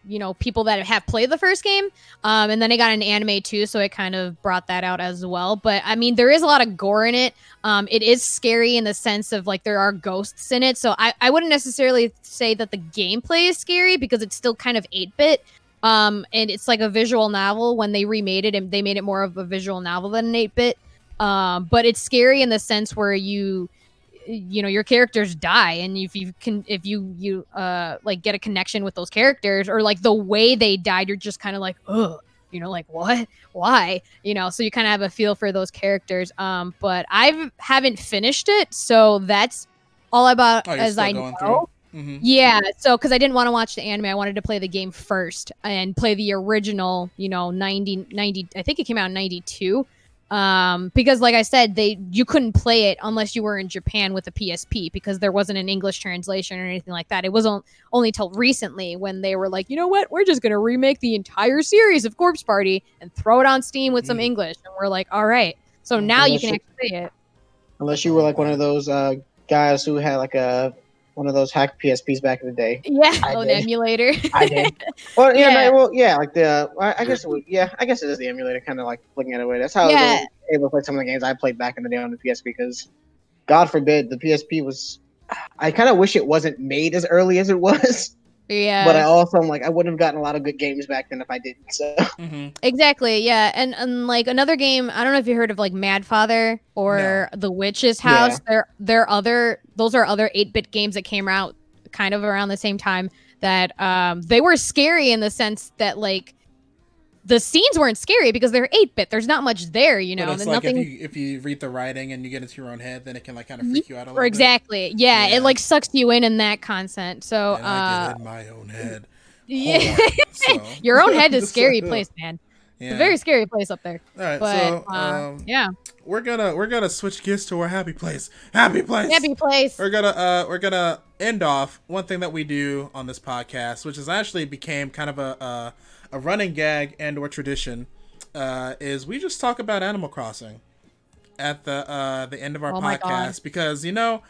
you know people that have played the first game um and then it got an anime too so it kind of brought that out as well. But i mean there is a lot of gore in it. Um it is scary in the sense of like there are ghosts in it so i i wouldn't necessarily say that the gameplay is scary because it's still kind of 8-bit um and it's like a visual novel. When they remade it and they made it more of a visual novel than an 8-bit um, but it's scary in the sense where you you know your characters die and if you can if you you uh like get a connection with those characters or like the way they died you're just kind of like oh you know like what? Why? You know so you kind of have a feel for those characters um but i haven't finished it so that's all about oh as i know through? hmm yeah, so because I didn't want to watch the anime, I wanted to play the game first and play the original, you know, 90, 90 I think it came out in 92. Um, because like I said, they you couldn't play it unless you were in Japan with a PSP because there wasn't an English translation or anything like that. It wasn't only till recently when they were like, you know what, we're just gonna remake the entire series of Corpse Party and throw it on Steam with some Mm. English. And we're like, all right. So now you can you- actually play it. Unless you were like one of those uh, guys who had like a one of those hack PSPs back in the day. Yeah, I oh, an did. emulator. I did. (laughs) Well, yeah, Yeah. no, well, yeah, like the I I guess it would, yeah, I guess it is the emulator, kind of like looking at it. Way that's how I Yeah. was able to play some of the games I played back in the day on the PSP. Because, God forbid, the PSP was. I kind of wish it wasn't made as early as it was, yeah. but I also am like I wouldn't have gotten a lot of good games back then if I didn't. So hmm Exactly, yeah, and and like another game, I don't know if you heard of like Mad Father or The Witch's House. They're they're other those are other eight bit games that came out kind of around the same time that um they were scary in the sense that like the scenes weren't scary because they're eight bit. There's not much there, you know. but it's like nothing if you if you read the writing and you get into your own head then it can like kind of freak you out a little or exactly, yeah, Yeah. It like sucks you in in that content. So bit and I uh, get in my own head (laughs) yeah, so. (laughs) your own head is (laughs) scary place, man. yeah. It's a very scary place up there. all right But so uh, um yeah, we're gonna we're gonna switch gears to our happy place happy place happy place. we're gonna uh we're gonna end off one thing that we do on this podcast which has actually became kind of a a, a running gag and or tradition uh is we just talk about animal crossing at the uh the end of our Oh podcast because you know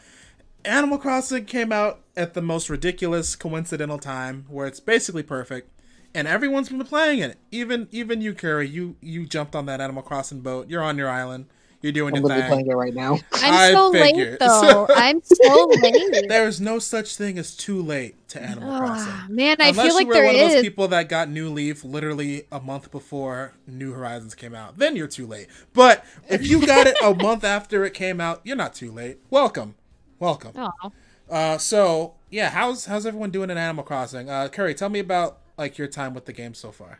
animal crossing came out at the most ridiculous coincidental time where it's basically perfect and everyone's been playing it. Even even you curry you you jumped on that animal crossing boat. You're on your island you're doing I'm your literally thing playing it right now. I'm I so figured. late (laughs) though. I'm so late. There is no such thing as too late to Animal Crossing. Ah, man, I Unless feel like you were there one of those people that got New Leaf literally a month before New Horizons came out, then you're too late. But if you got it a (laughs) month after it came out, you're not too late. Welcome, welcome. Oh. Uh, so yeah, how's how's everyone doing in Animal Crossing? Uh, Curry, tell me about like your time with the game so far.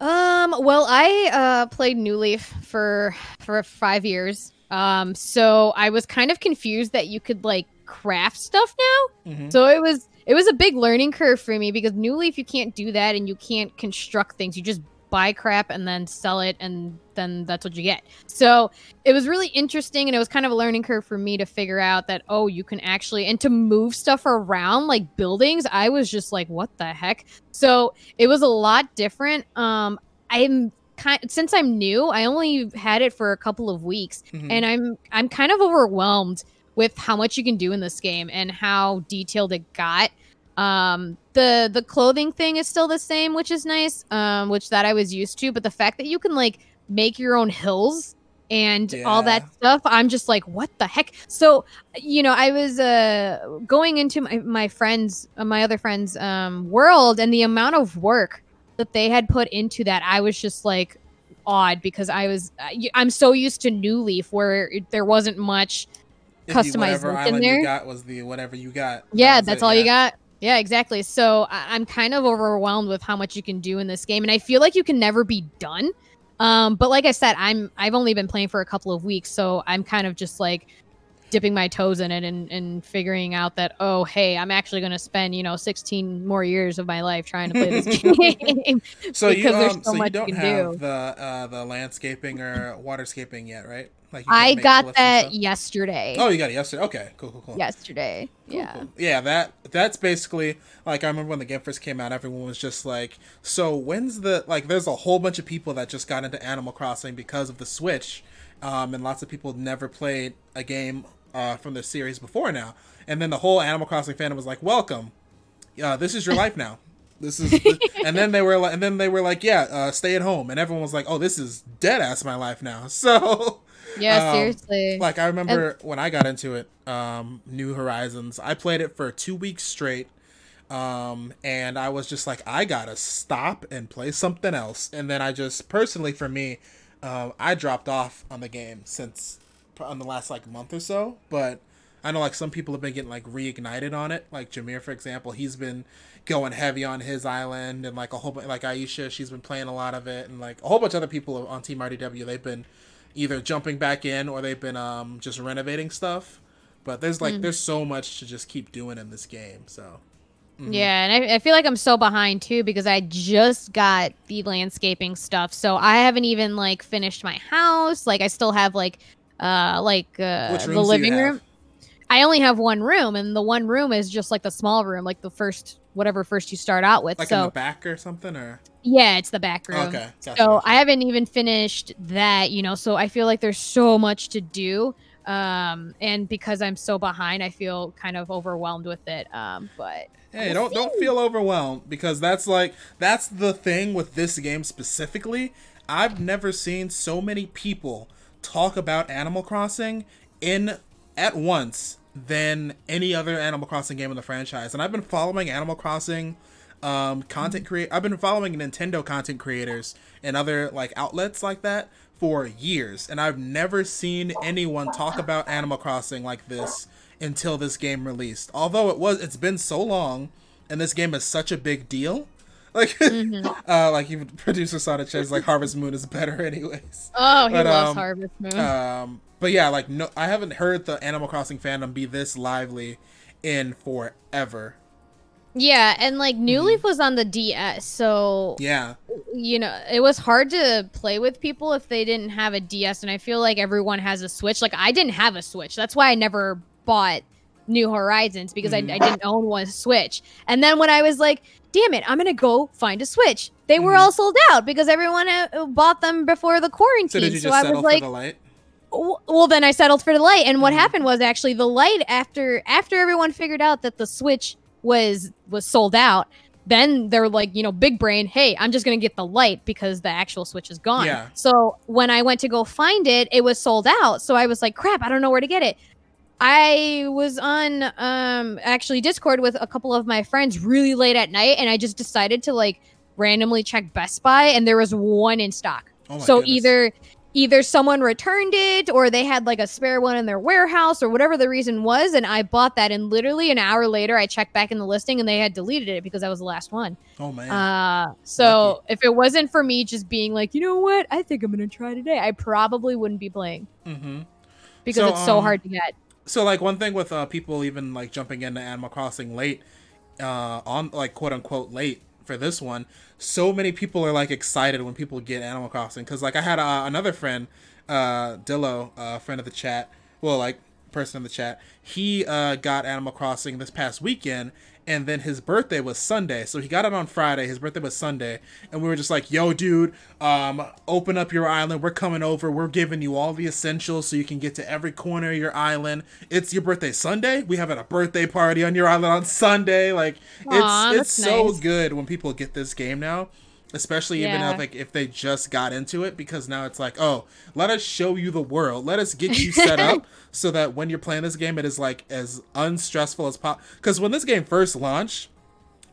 Um, well, I uh played New Leaf for for 5 years. Um, so I was kind of confused that you could like craft stuff now. Mhm. So it was it was a big learning curve for me because New Leaf you can't do that and you can't construct things. You just buy crap and then sell it and then that's what you get. So it was really interesting and it was kind of a learning curve for me to figure out that oh you can actually and to move stuff around like buildings. I was just like what the heck. So it was a lot different. Um I'm kind since I'm new, I only had it for a couple of weeks Mhm. and I'm I'm kind of overwhelmed with how much you can do in this game and how detailed it got. Um, the the clothing thing is still the same, which is nice. Um, which that I was used to, but the fact that you can like make your own hills and yeah. all that stuff. I'm just like, what the heck? So, you know, I was uh going into my, my friends, uh, my other friends' um world, and the amount of work that they had put into that, I was just like odd because I was I'm so used to New Leaf where there wasn't much customized in there. Got was the whatever you got. Yeah, that that's it, all yeah. you got. Yeah, exactly. So I- am kind of overwhelmed with how much you can do in this game, and I feel like you can never be done. Um, but like I said, I'm I've only been playing for a couple of weeks, so I'm kind of just like dipping my toes in it and, and figuring out that oh hey i'm actually going to spend you know 16 more years of my life trying to play this (laughs) (laughs) game so you um, so, so you don't you have do. the uh, the landscaping or waterscaping yet right like i got that yesterday oh you got it yesterday okay cool cool cool yesterday cool, yeah cool. yeah that that's basically like i remember when the game first came out everyone was just like so when's the like there's a whole bunch of people that just got into animal crossing because of the switch um, and lots of people never played a game uh, from the series before now. And then the whole Animal Crossing fandom was like, "Welcome, uh, this is your life now. This is." This. (laughs) and then they were like, and then they were like, "Yeah, uh, stay at home." And everyone was like, "Oh, this is dead ass my life now." (laughs) So. Yeah, um, seriously. Like I remember and- when I got into it, um, New Horizons. I played it for two weeks straight. Um, and I was just like, I gotta stop and play something else. And then I just personally, for me, uh, I dropped off on the game since on the last like month or so, but I know like some people have been getting like reignited on it. Like Jameer, for example, he's been going heavy on his island, and like a whole bunch like Aisha, she's been playing a lot of it, and like a whole bunch of other people on Team RDW, they've been either jumping back in or they've been um just renovating stuff. But there's like mm. there's so much to just keep doing in this game, so. Mm-hmm. Yeah, and I, I, feel like I'm so behind too because I just got the landscaping stuff, so I haven't even like finished my house. Like I still have like uh, like uh, the living room. I only have one room, and the one room is just like the small room, like the first whatever first you start out with. Like so, in the back or something, or yeah, it's the back room. Okay, gotcha, so gotcha. I haven't even finished that, you know. So I feel like there's so much to do, um, and because I'm so behind, I feel kind of overwhelmed with it. Um, but hey, we'll don't see. don't feel overwhelmed because that's like that's the thing with this game specifically. I've never seen so many people talk about Animal Crossing in at once than any other Animal Crossing game in the franchise. And I've been following Animal Crossing um, content create. I've been following Nintendo content creators and other like outlets like that for years, and I've never seen anyone talk about Animal Crossing like this until this game released. Although it was, it's been so long, and this game is such a big deal (laughs) like, mm-hmm. (laughs) uh, like even (laughs) producer Sonic says, like Harvest Moon is better, anyways. Oh, he but, loves um, Harvest Moon. Um, but yeah, like no, I haven't heard the Animal Crossing fandom be this lively in forever. Yeah, and like New mm-hmm. Leaf was on the DS, so yeah, you know, it was hard to play with people if they didn't have a DS, and I feel like everyone has a Switch. Like I didn't have a Switch, that's why I never bought New Horizons because mm-hmm. I, I didn't own one Switch. And then when I was like, damn it, I'm gonna go find a Switch. They mm-hmm. were all sold out because everyone uh, bought them before the quarantine. So did you just so like, for the light? Well, then I settled for the light, and what mm-hmm. happened was actually the light after after everyone figured out that the Switch was was sold out. Then they're like, you know, big brain, hey, I'm just gonna get the light because the actual Switch is gone. Yeah. So when I went to go find it, it was sold out. So I was like, crap, I don't know where to get it. I was on um actually Discord with a couple of my friends really late at night and I just decided to like randomly check Best Buy and there was one in stock. Oh so goodness. either either someone returned it or they had like a spare one in their warehouse or whatever the reason was and I bought that and literally an hour later I checked back in the listing and they had deleted it because that was the last one. Oh man. Uh so Lucky. if it wasn't for me just being like, "You know what? I think I'm going to try today." I probably wouldn't be playing. mm-hmm. Because so, it's so um, hard to get so like one thing with uh, people even like jumping into Animal Crossing late, uh, on like quote unquote late for this one, so many people are like excited when people get Animal Crossing because like I had uh, another friend, uh, Dillo, uh, friend of the chat, well like person in the chat, he uh, got Animal Crossing this past weekend and then his birthday was Sunday. So he got it on Friday. His birthday was Sunday, and we were just like, "Yo, dude, um, open up your island. We're coming over. We're giving you all the essentials so you can get to every corner of your island. It's your birthday Sunday. We having a birthday party on your island on Sunday. Like, Aww, it's it's so nice. good when people get this game now." Especially even Yeah. if like if they just got into it because now it's like oh let us show you the world let us get you set up (laughs) so that when you're playing this game it is like as unstressful as possible because when this game first launched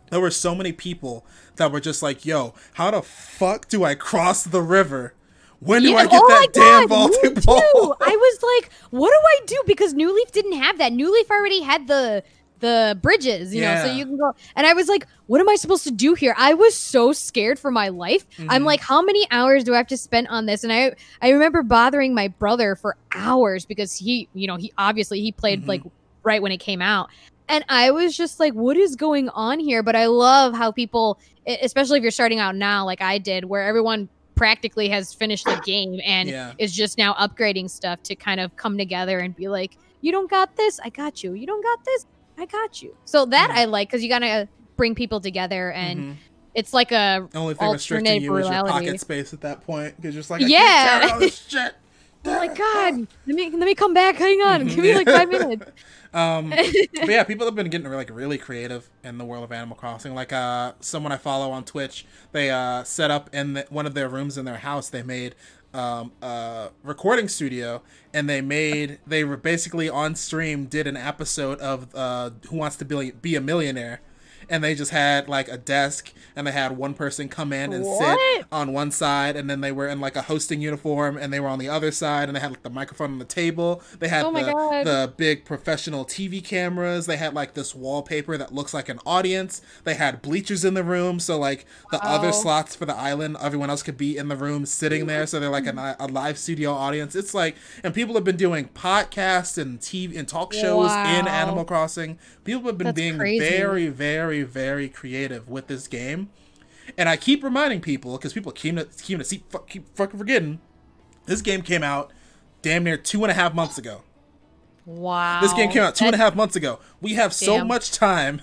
there were so many people that were just like yo how the fuck do i cross the river when do Yeah, i get oh that damn vaulting me ball too. I was (laughs) like, what do I do? Because New Leaf didn't have that. New Leaf already had the the bridges, you know, so you can go. And I was like, what am I supposed to do here? I was so scared for my life. I'm Mhm. like, how many hours do I have to spend on this? And I I remember bothering my brother for hours because he, you know, he obviously he played Mhm. like right when it came out. And I was just like, what is going on here? But I love how people, especially if you're starting out now, like I did, where everyone practically has finished the game and Yeah. is just now upgrading stuff to kind of come together and be like, you don't got this, I got you. You don't got this, I got you. So that Mhm. I like because you gotta bring people together and Mhm. it's like a The only thing restricting alternate you is your pocket space at that point because you're just like I Yeah. can't all this (laughs) shit oh my god, (laughs) let me let me come back. Hang on, Mhm. give me like five minutes. (laughs) Um, but yeah, people have been getting like really creative in the world of Animal Crossing. Like uh, someone I follow on Twitch, they uh, set up in the, one of their rooms in their house. They made um, recording studio, and they made they were basically on stream did an episode of uh, Who Wants to Be, be a Millionaire. And they just had like a desk, and they had one person come in and sit on one side, and then they were in like a hosting uniform, and they were on the other side, and they had like the microphone on the table. They had Oh the, God. the big professional TV cameras. They had like this wallpaper that looks like an audience. They had bleachers in the room, so like the other slots for the island, everyone else could be in the room sitting there, so they're like an, mm. a live studio audience. It's like, and people have been doing podcasts and TV and talk shows in Animal Crossing. People have been That's being crazy. very, very, very creative with this game. And I keep reminding people because people keep to keep to see, fuck, keep fucking forgetting. This game came out damn near two and a half months ago. Wow. This game came out two and a half months ago. We have so Damn. much time.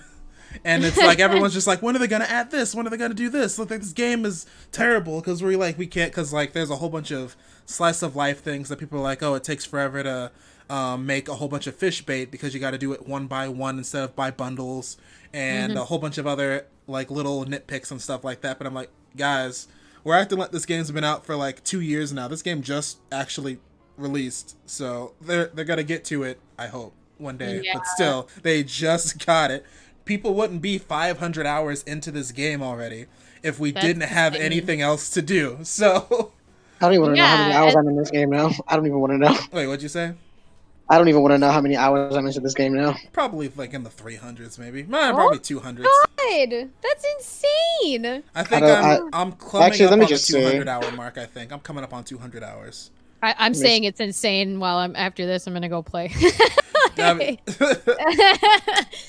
And it's like everyone's just like, when are they gonna add this? When are they gonna do this? Look, like this game is terrible because we're like we can't because like there's a whole bunch of slice of life things that people are like, oh, it takes forever to um, make a whole bunch of fish bait because you got to do it one by one instead of by bundles, and Mm-hmm. a whole bunch of other like little nitpicks and stuff like that. But I'm like, guys, we're acting like this game's been out for like two years now. This game just actually released, so they're they're gonna get to it. I hope one day, Yeah. but still, they just (laughs) got it. People wouldn't be 500 hours into this game already if we That's didn't have insane. anything else to do. (laughs) So, I don't even want to know how many hours I'm in this game now. I don't even want to know. wait, what'd you say? I don't even want to know how many hours I'm into this game now. Probably like in the 300s, maybe. Nah, probably 200s. God, that's insane. I think I I'm don't- I'm climbing Actually, up let me on the just say- 200 hour mark. I think I'm coming up on 200 hours. I, I'm Miss- saying it's insane. While I'm after this, I'm gonna go play. I mean, (laughs)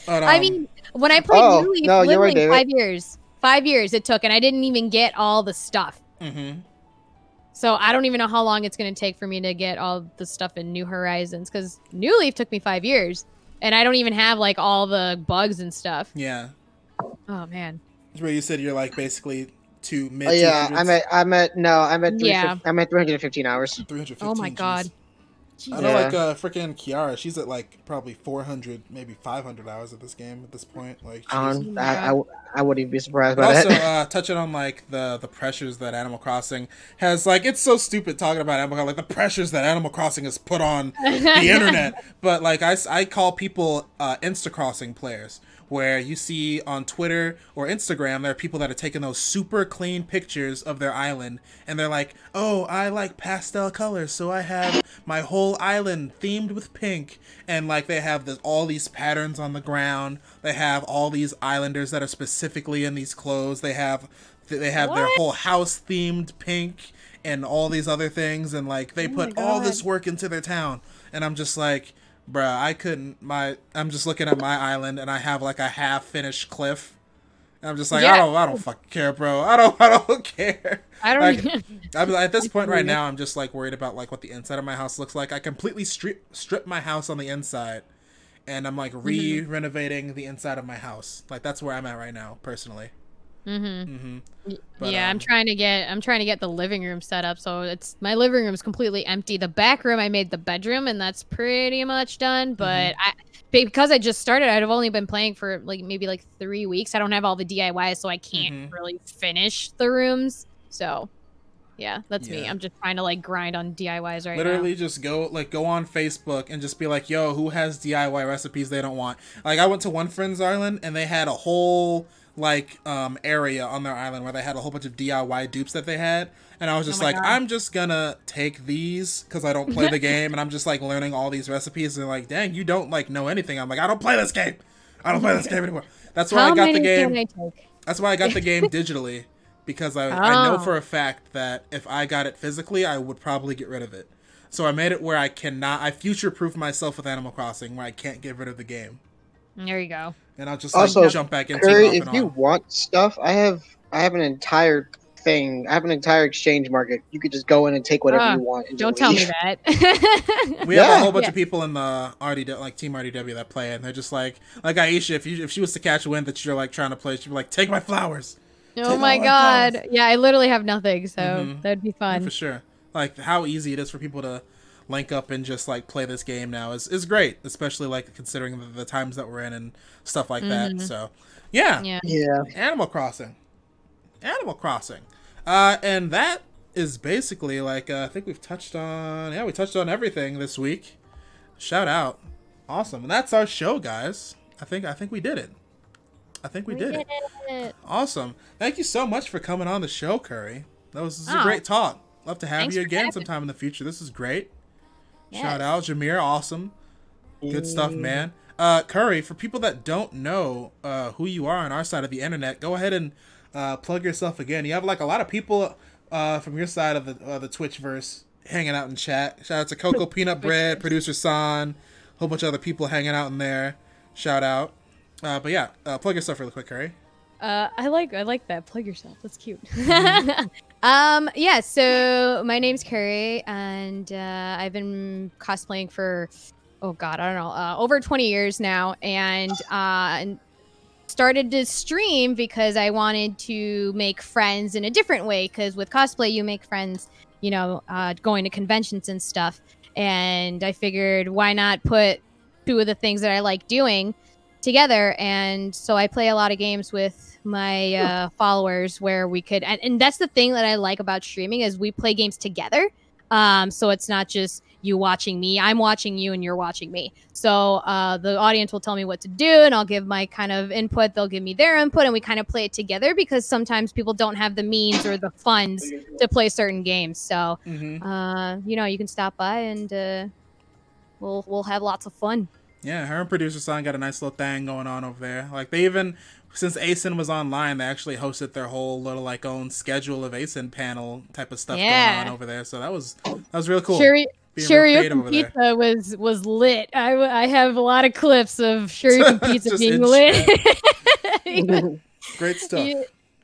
I um, mean, when I played Oh, New Leaf, no, you're right, five years. Five years it took, and I didn't even get all the stuff. mhm. So I don't even know how long it's going to take for me to get all the stuff in New Horizons because New Leaf took me five years, and I don't even have like all the bugs and stuff. yeah. Oh man, Where you said you're like basically two mid Oh, yeah, I'm at I'm at no, I'm at Yeah. I'm at 315 hours. 315. oh my Gs. God. I know, Yeah. like uh, freaking Kiara, she's at like probably 400, maybe 500 hours of this game at this point. Like, she's, Um, I, I, I wouldn't even be surprised by also, that. uh, touching on like the the pressures that Animal Crossing has, like it's so stupid talking about Animal Crossing, like the pressures that Animal Crossing has put on (laughs) the internet. But like I, I call people uh, Insta Crossing players, where you see on Twitter or Instagram there are people that are taking those super clean pictures of their island, and they're like, "Oh, I like pastel colors, so I have my whole island themed with pink." And like they have this all these patterns on the ground. They have all these islanders that are specifically in these clothes. They have they have their whole house themed pink and all these other things and like they Oh put all this work into their town and i'm just like bruh i couldn't my i'm just looking at my island and i have like a half finished cliff. And i'm just like i don't i don't fucking care bro. I don't (laughs) i don't care. I don't. Like, even- (laughs) I'm, at this point right now i'm just like worried about like what the inside of my house looks like. I completely strip strip my house on the inside and i'm like Mm-hmm. re-renovating the inside of my house. Like that's where i'm at right now personally Mhm. hmm But, yeah, I'm um, trying to get. I'm trying to get the living room set up, so it's my living room is completely empty. The back room, I made the bedroom, and that's pretty much done. Mm-hmm. But I because I just started, I'd have only been playing for like maybe like three weeks. I don't have all the DIYs, so I can't Mhm. really finish the rooms. So, yeah, that's me. I'm just trying to like grind on DIYs right now. Literally, just go like go on Facebook and just be like, "Yo, who has DIY recipes they don't want?" Like I went to one friend's island and they had a whole like um area on their island where they had a whole bunch of DIY dupes that they had, and I was just Oh like, God. "I'm just gonna take these because I don't play the (laughs) game, and I'm just like learning all these recipes." And like, "Dang, you don't like know anything." I'm like, "I don't play this game. I don't play this game anymore." That's why. How I got the game. can I take? That's why I got the (laughs) game digitally because I, I know Oh. for a fact that if I got it physically, I would probably get rid of it. So I made it where I cannot. I future proof myself with Animal Crossing where I can't get rid of the game, There you go. And I'll just Also, like jump back into Curry, it. if you on. want stuff, I have I have an entire thing. I have an entire exchange market. You could just go in and take whatever Ah, you want. and Don't just tell me that. We have a whole bunch Yeah. of people in the RDW, like Team RDW, that play, and they're just like, like Aisha. If you if she was to catch wind that you're like trying to play, she'd be like, "Take my flowers." oh Take my all my god. flowers. Yeah, I literally have nothing, so Mhm. that'd be Yeah, fun. for sure. Like how easy it is for people to link up and just like play this game now is is great, especially like considering the, the times that we're in and stuff like that. Mhm. So, yeah, Yeah. Yeah. Animal Crossing, Animal Crossing, uh, and that is basically like uh, I think we've touched on yeah we touched on everything this week. Shout out, awesome, and that's our show, guys. I think I think we did it. I think we, did, it. it. Awesome. Thank you so much for coming on the show, Curry. That was, this was a Oh. great talk. Love to have Thanks you again sometime in the future. This is great. Yes. Shout out Jameer, awesome. Good stuff, man. Uh, Curry, for people that don't know uh, who you are on our side of the internet, go ahead and uh, plug yourself again. You have like a lot of people uh, from your side of the uh, the Twitchverse hanging out in chat. Shout out to Coco (laughs) Peanut Bread, producer San, a whole bunch of other people hanging out in there. Shout out. Uh, but yeah, uh, plug yourself really quick, Curry. Uh, I like I like that. Plug yourself. That's cute. (laughs) Um, yeah. So my name's Carrie, and uh, I've been cosplaying for oh god, I don't know, uh, over 20 years now, and uh, and started to stream because I wanted to make friends in a different way. Because with cosplay, you make friends, you know, uh, going to conventions and stuff. And I figured, why not put two of the things that I like doing together and so i play a lot of games with my uh, followers where we could and, and that's the thing that i like about streaming is we play games together. Um, so it's not just you watching me i'm watching you and you're watching me. So uh, the audience will tell me what to do and i'll give my kind of input they'll give me their input and we kind of play it together because sometimes people don't have the means or the funds to play certain games. So Mm-hmm. uh, you know you can stop by and uh, we'll we'll have lots of fun Yeah, her and producer son got a nice little thing going on over there. Like they even since ACEN was online, they actually hosted their whole little like own schedule of ACEN panel type of stuff Yeah. going on over there. So that was that was real cool. Shuri- Shoryuken over there. pizza was was lit. I, I have a lot of clips of Shoryuken (laughs) pizza being lit. (laughs) Great stuff.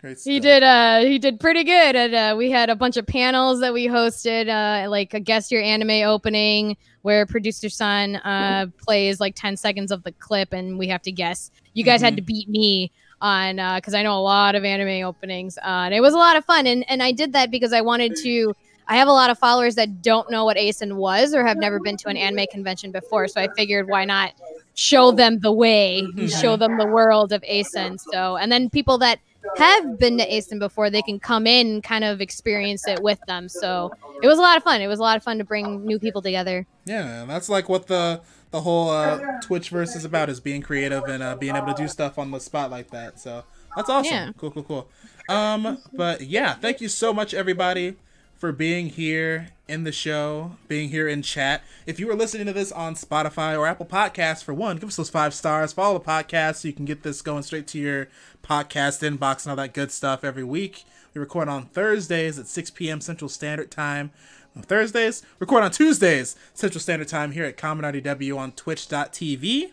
Great stuff. he did uh he did pretty good and uh, we had a bunch of panels that we hosted uh like a guest your anime opening where producer son uh plays like 10 seconds of the clip and we have to guess you guys had Mhm. to beat me on uh because i know a lot of anime openings uh and it was a lot of fun and and i did that because i wanted to I have a lot of followers that don't know what ACEN was or have never been to an anime convention before. So I figured why not show them the way, show them the world of ACEN. So, and then people that have been to ACEN before, they can come in and kind of experience it with them. So it was a lot of fun. It was a lot of fun to bring new people together. Yeah, and that's like what the the whole uh, Twitch verse is about is being creative and uh, being able to do stuff on the spot like that. So that's awesome. Yeah. Cool, cool, cool. Um, but yeah, thank you so much everybody for being here in the show, being here in chat. If you were listening to this on Spotify or Apple Podcasts, for one, give us those five stars. Follow the podcast so you can get this going straight to your podcast inbox and all that good stuff every week. We record on Thursdays at 6 p.m. Central Standard Time. On Thursdays, record on Tuesdays Central Standard Time here at Common IDW on Twitch.tv.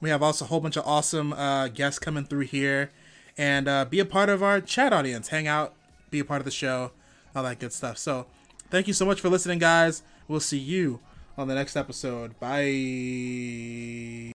We have also a whole bunch of awesome uh, guests coming through here, and uh, be a part of our chat audience. Hang out, be a part of the show, all that good stuff. So, thank you so much for listening, guys. We'll see you on the next episode. Bye.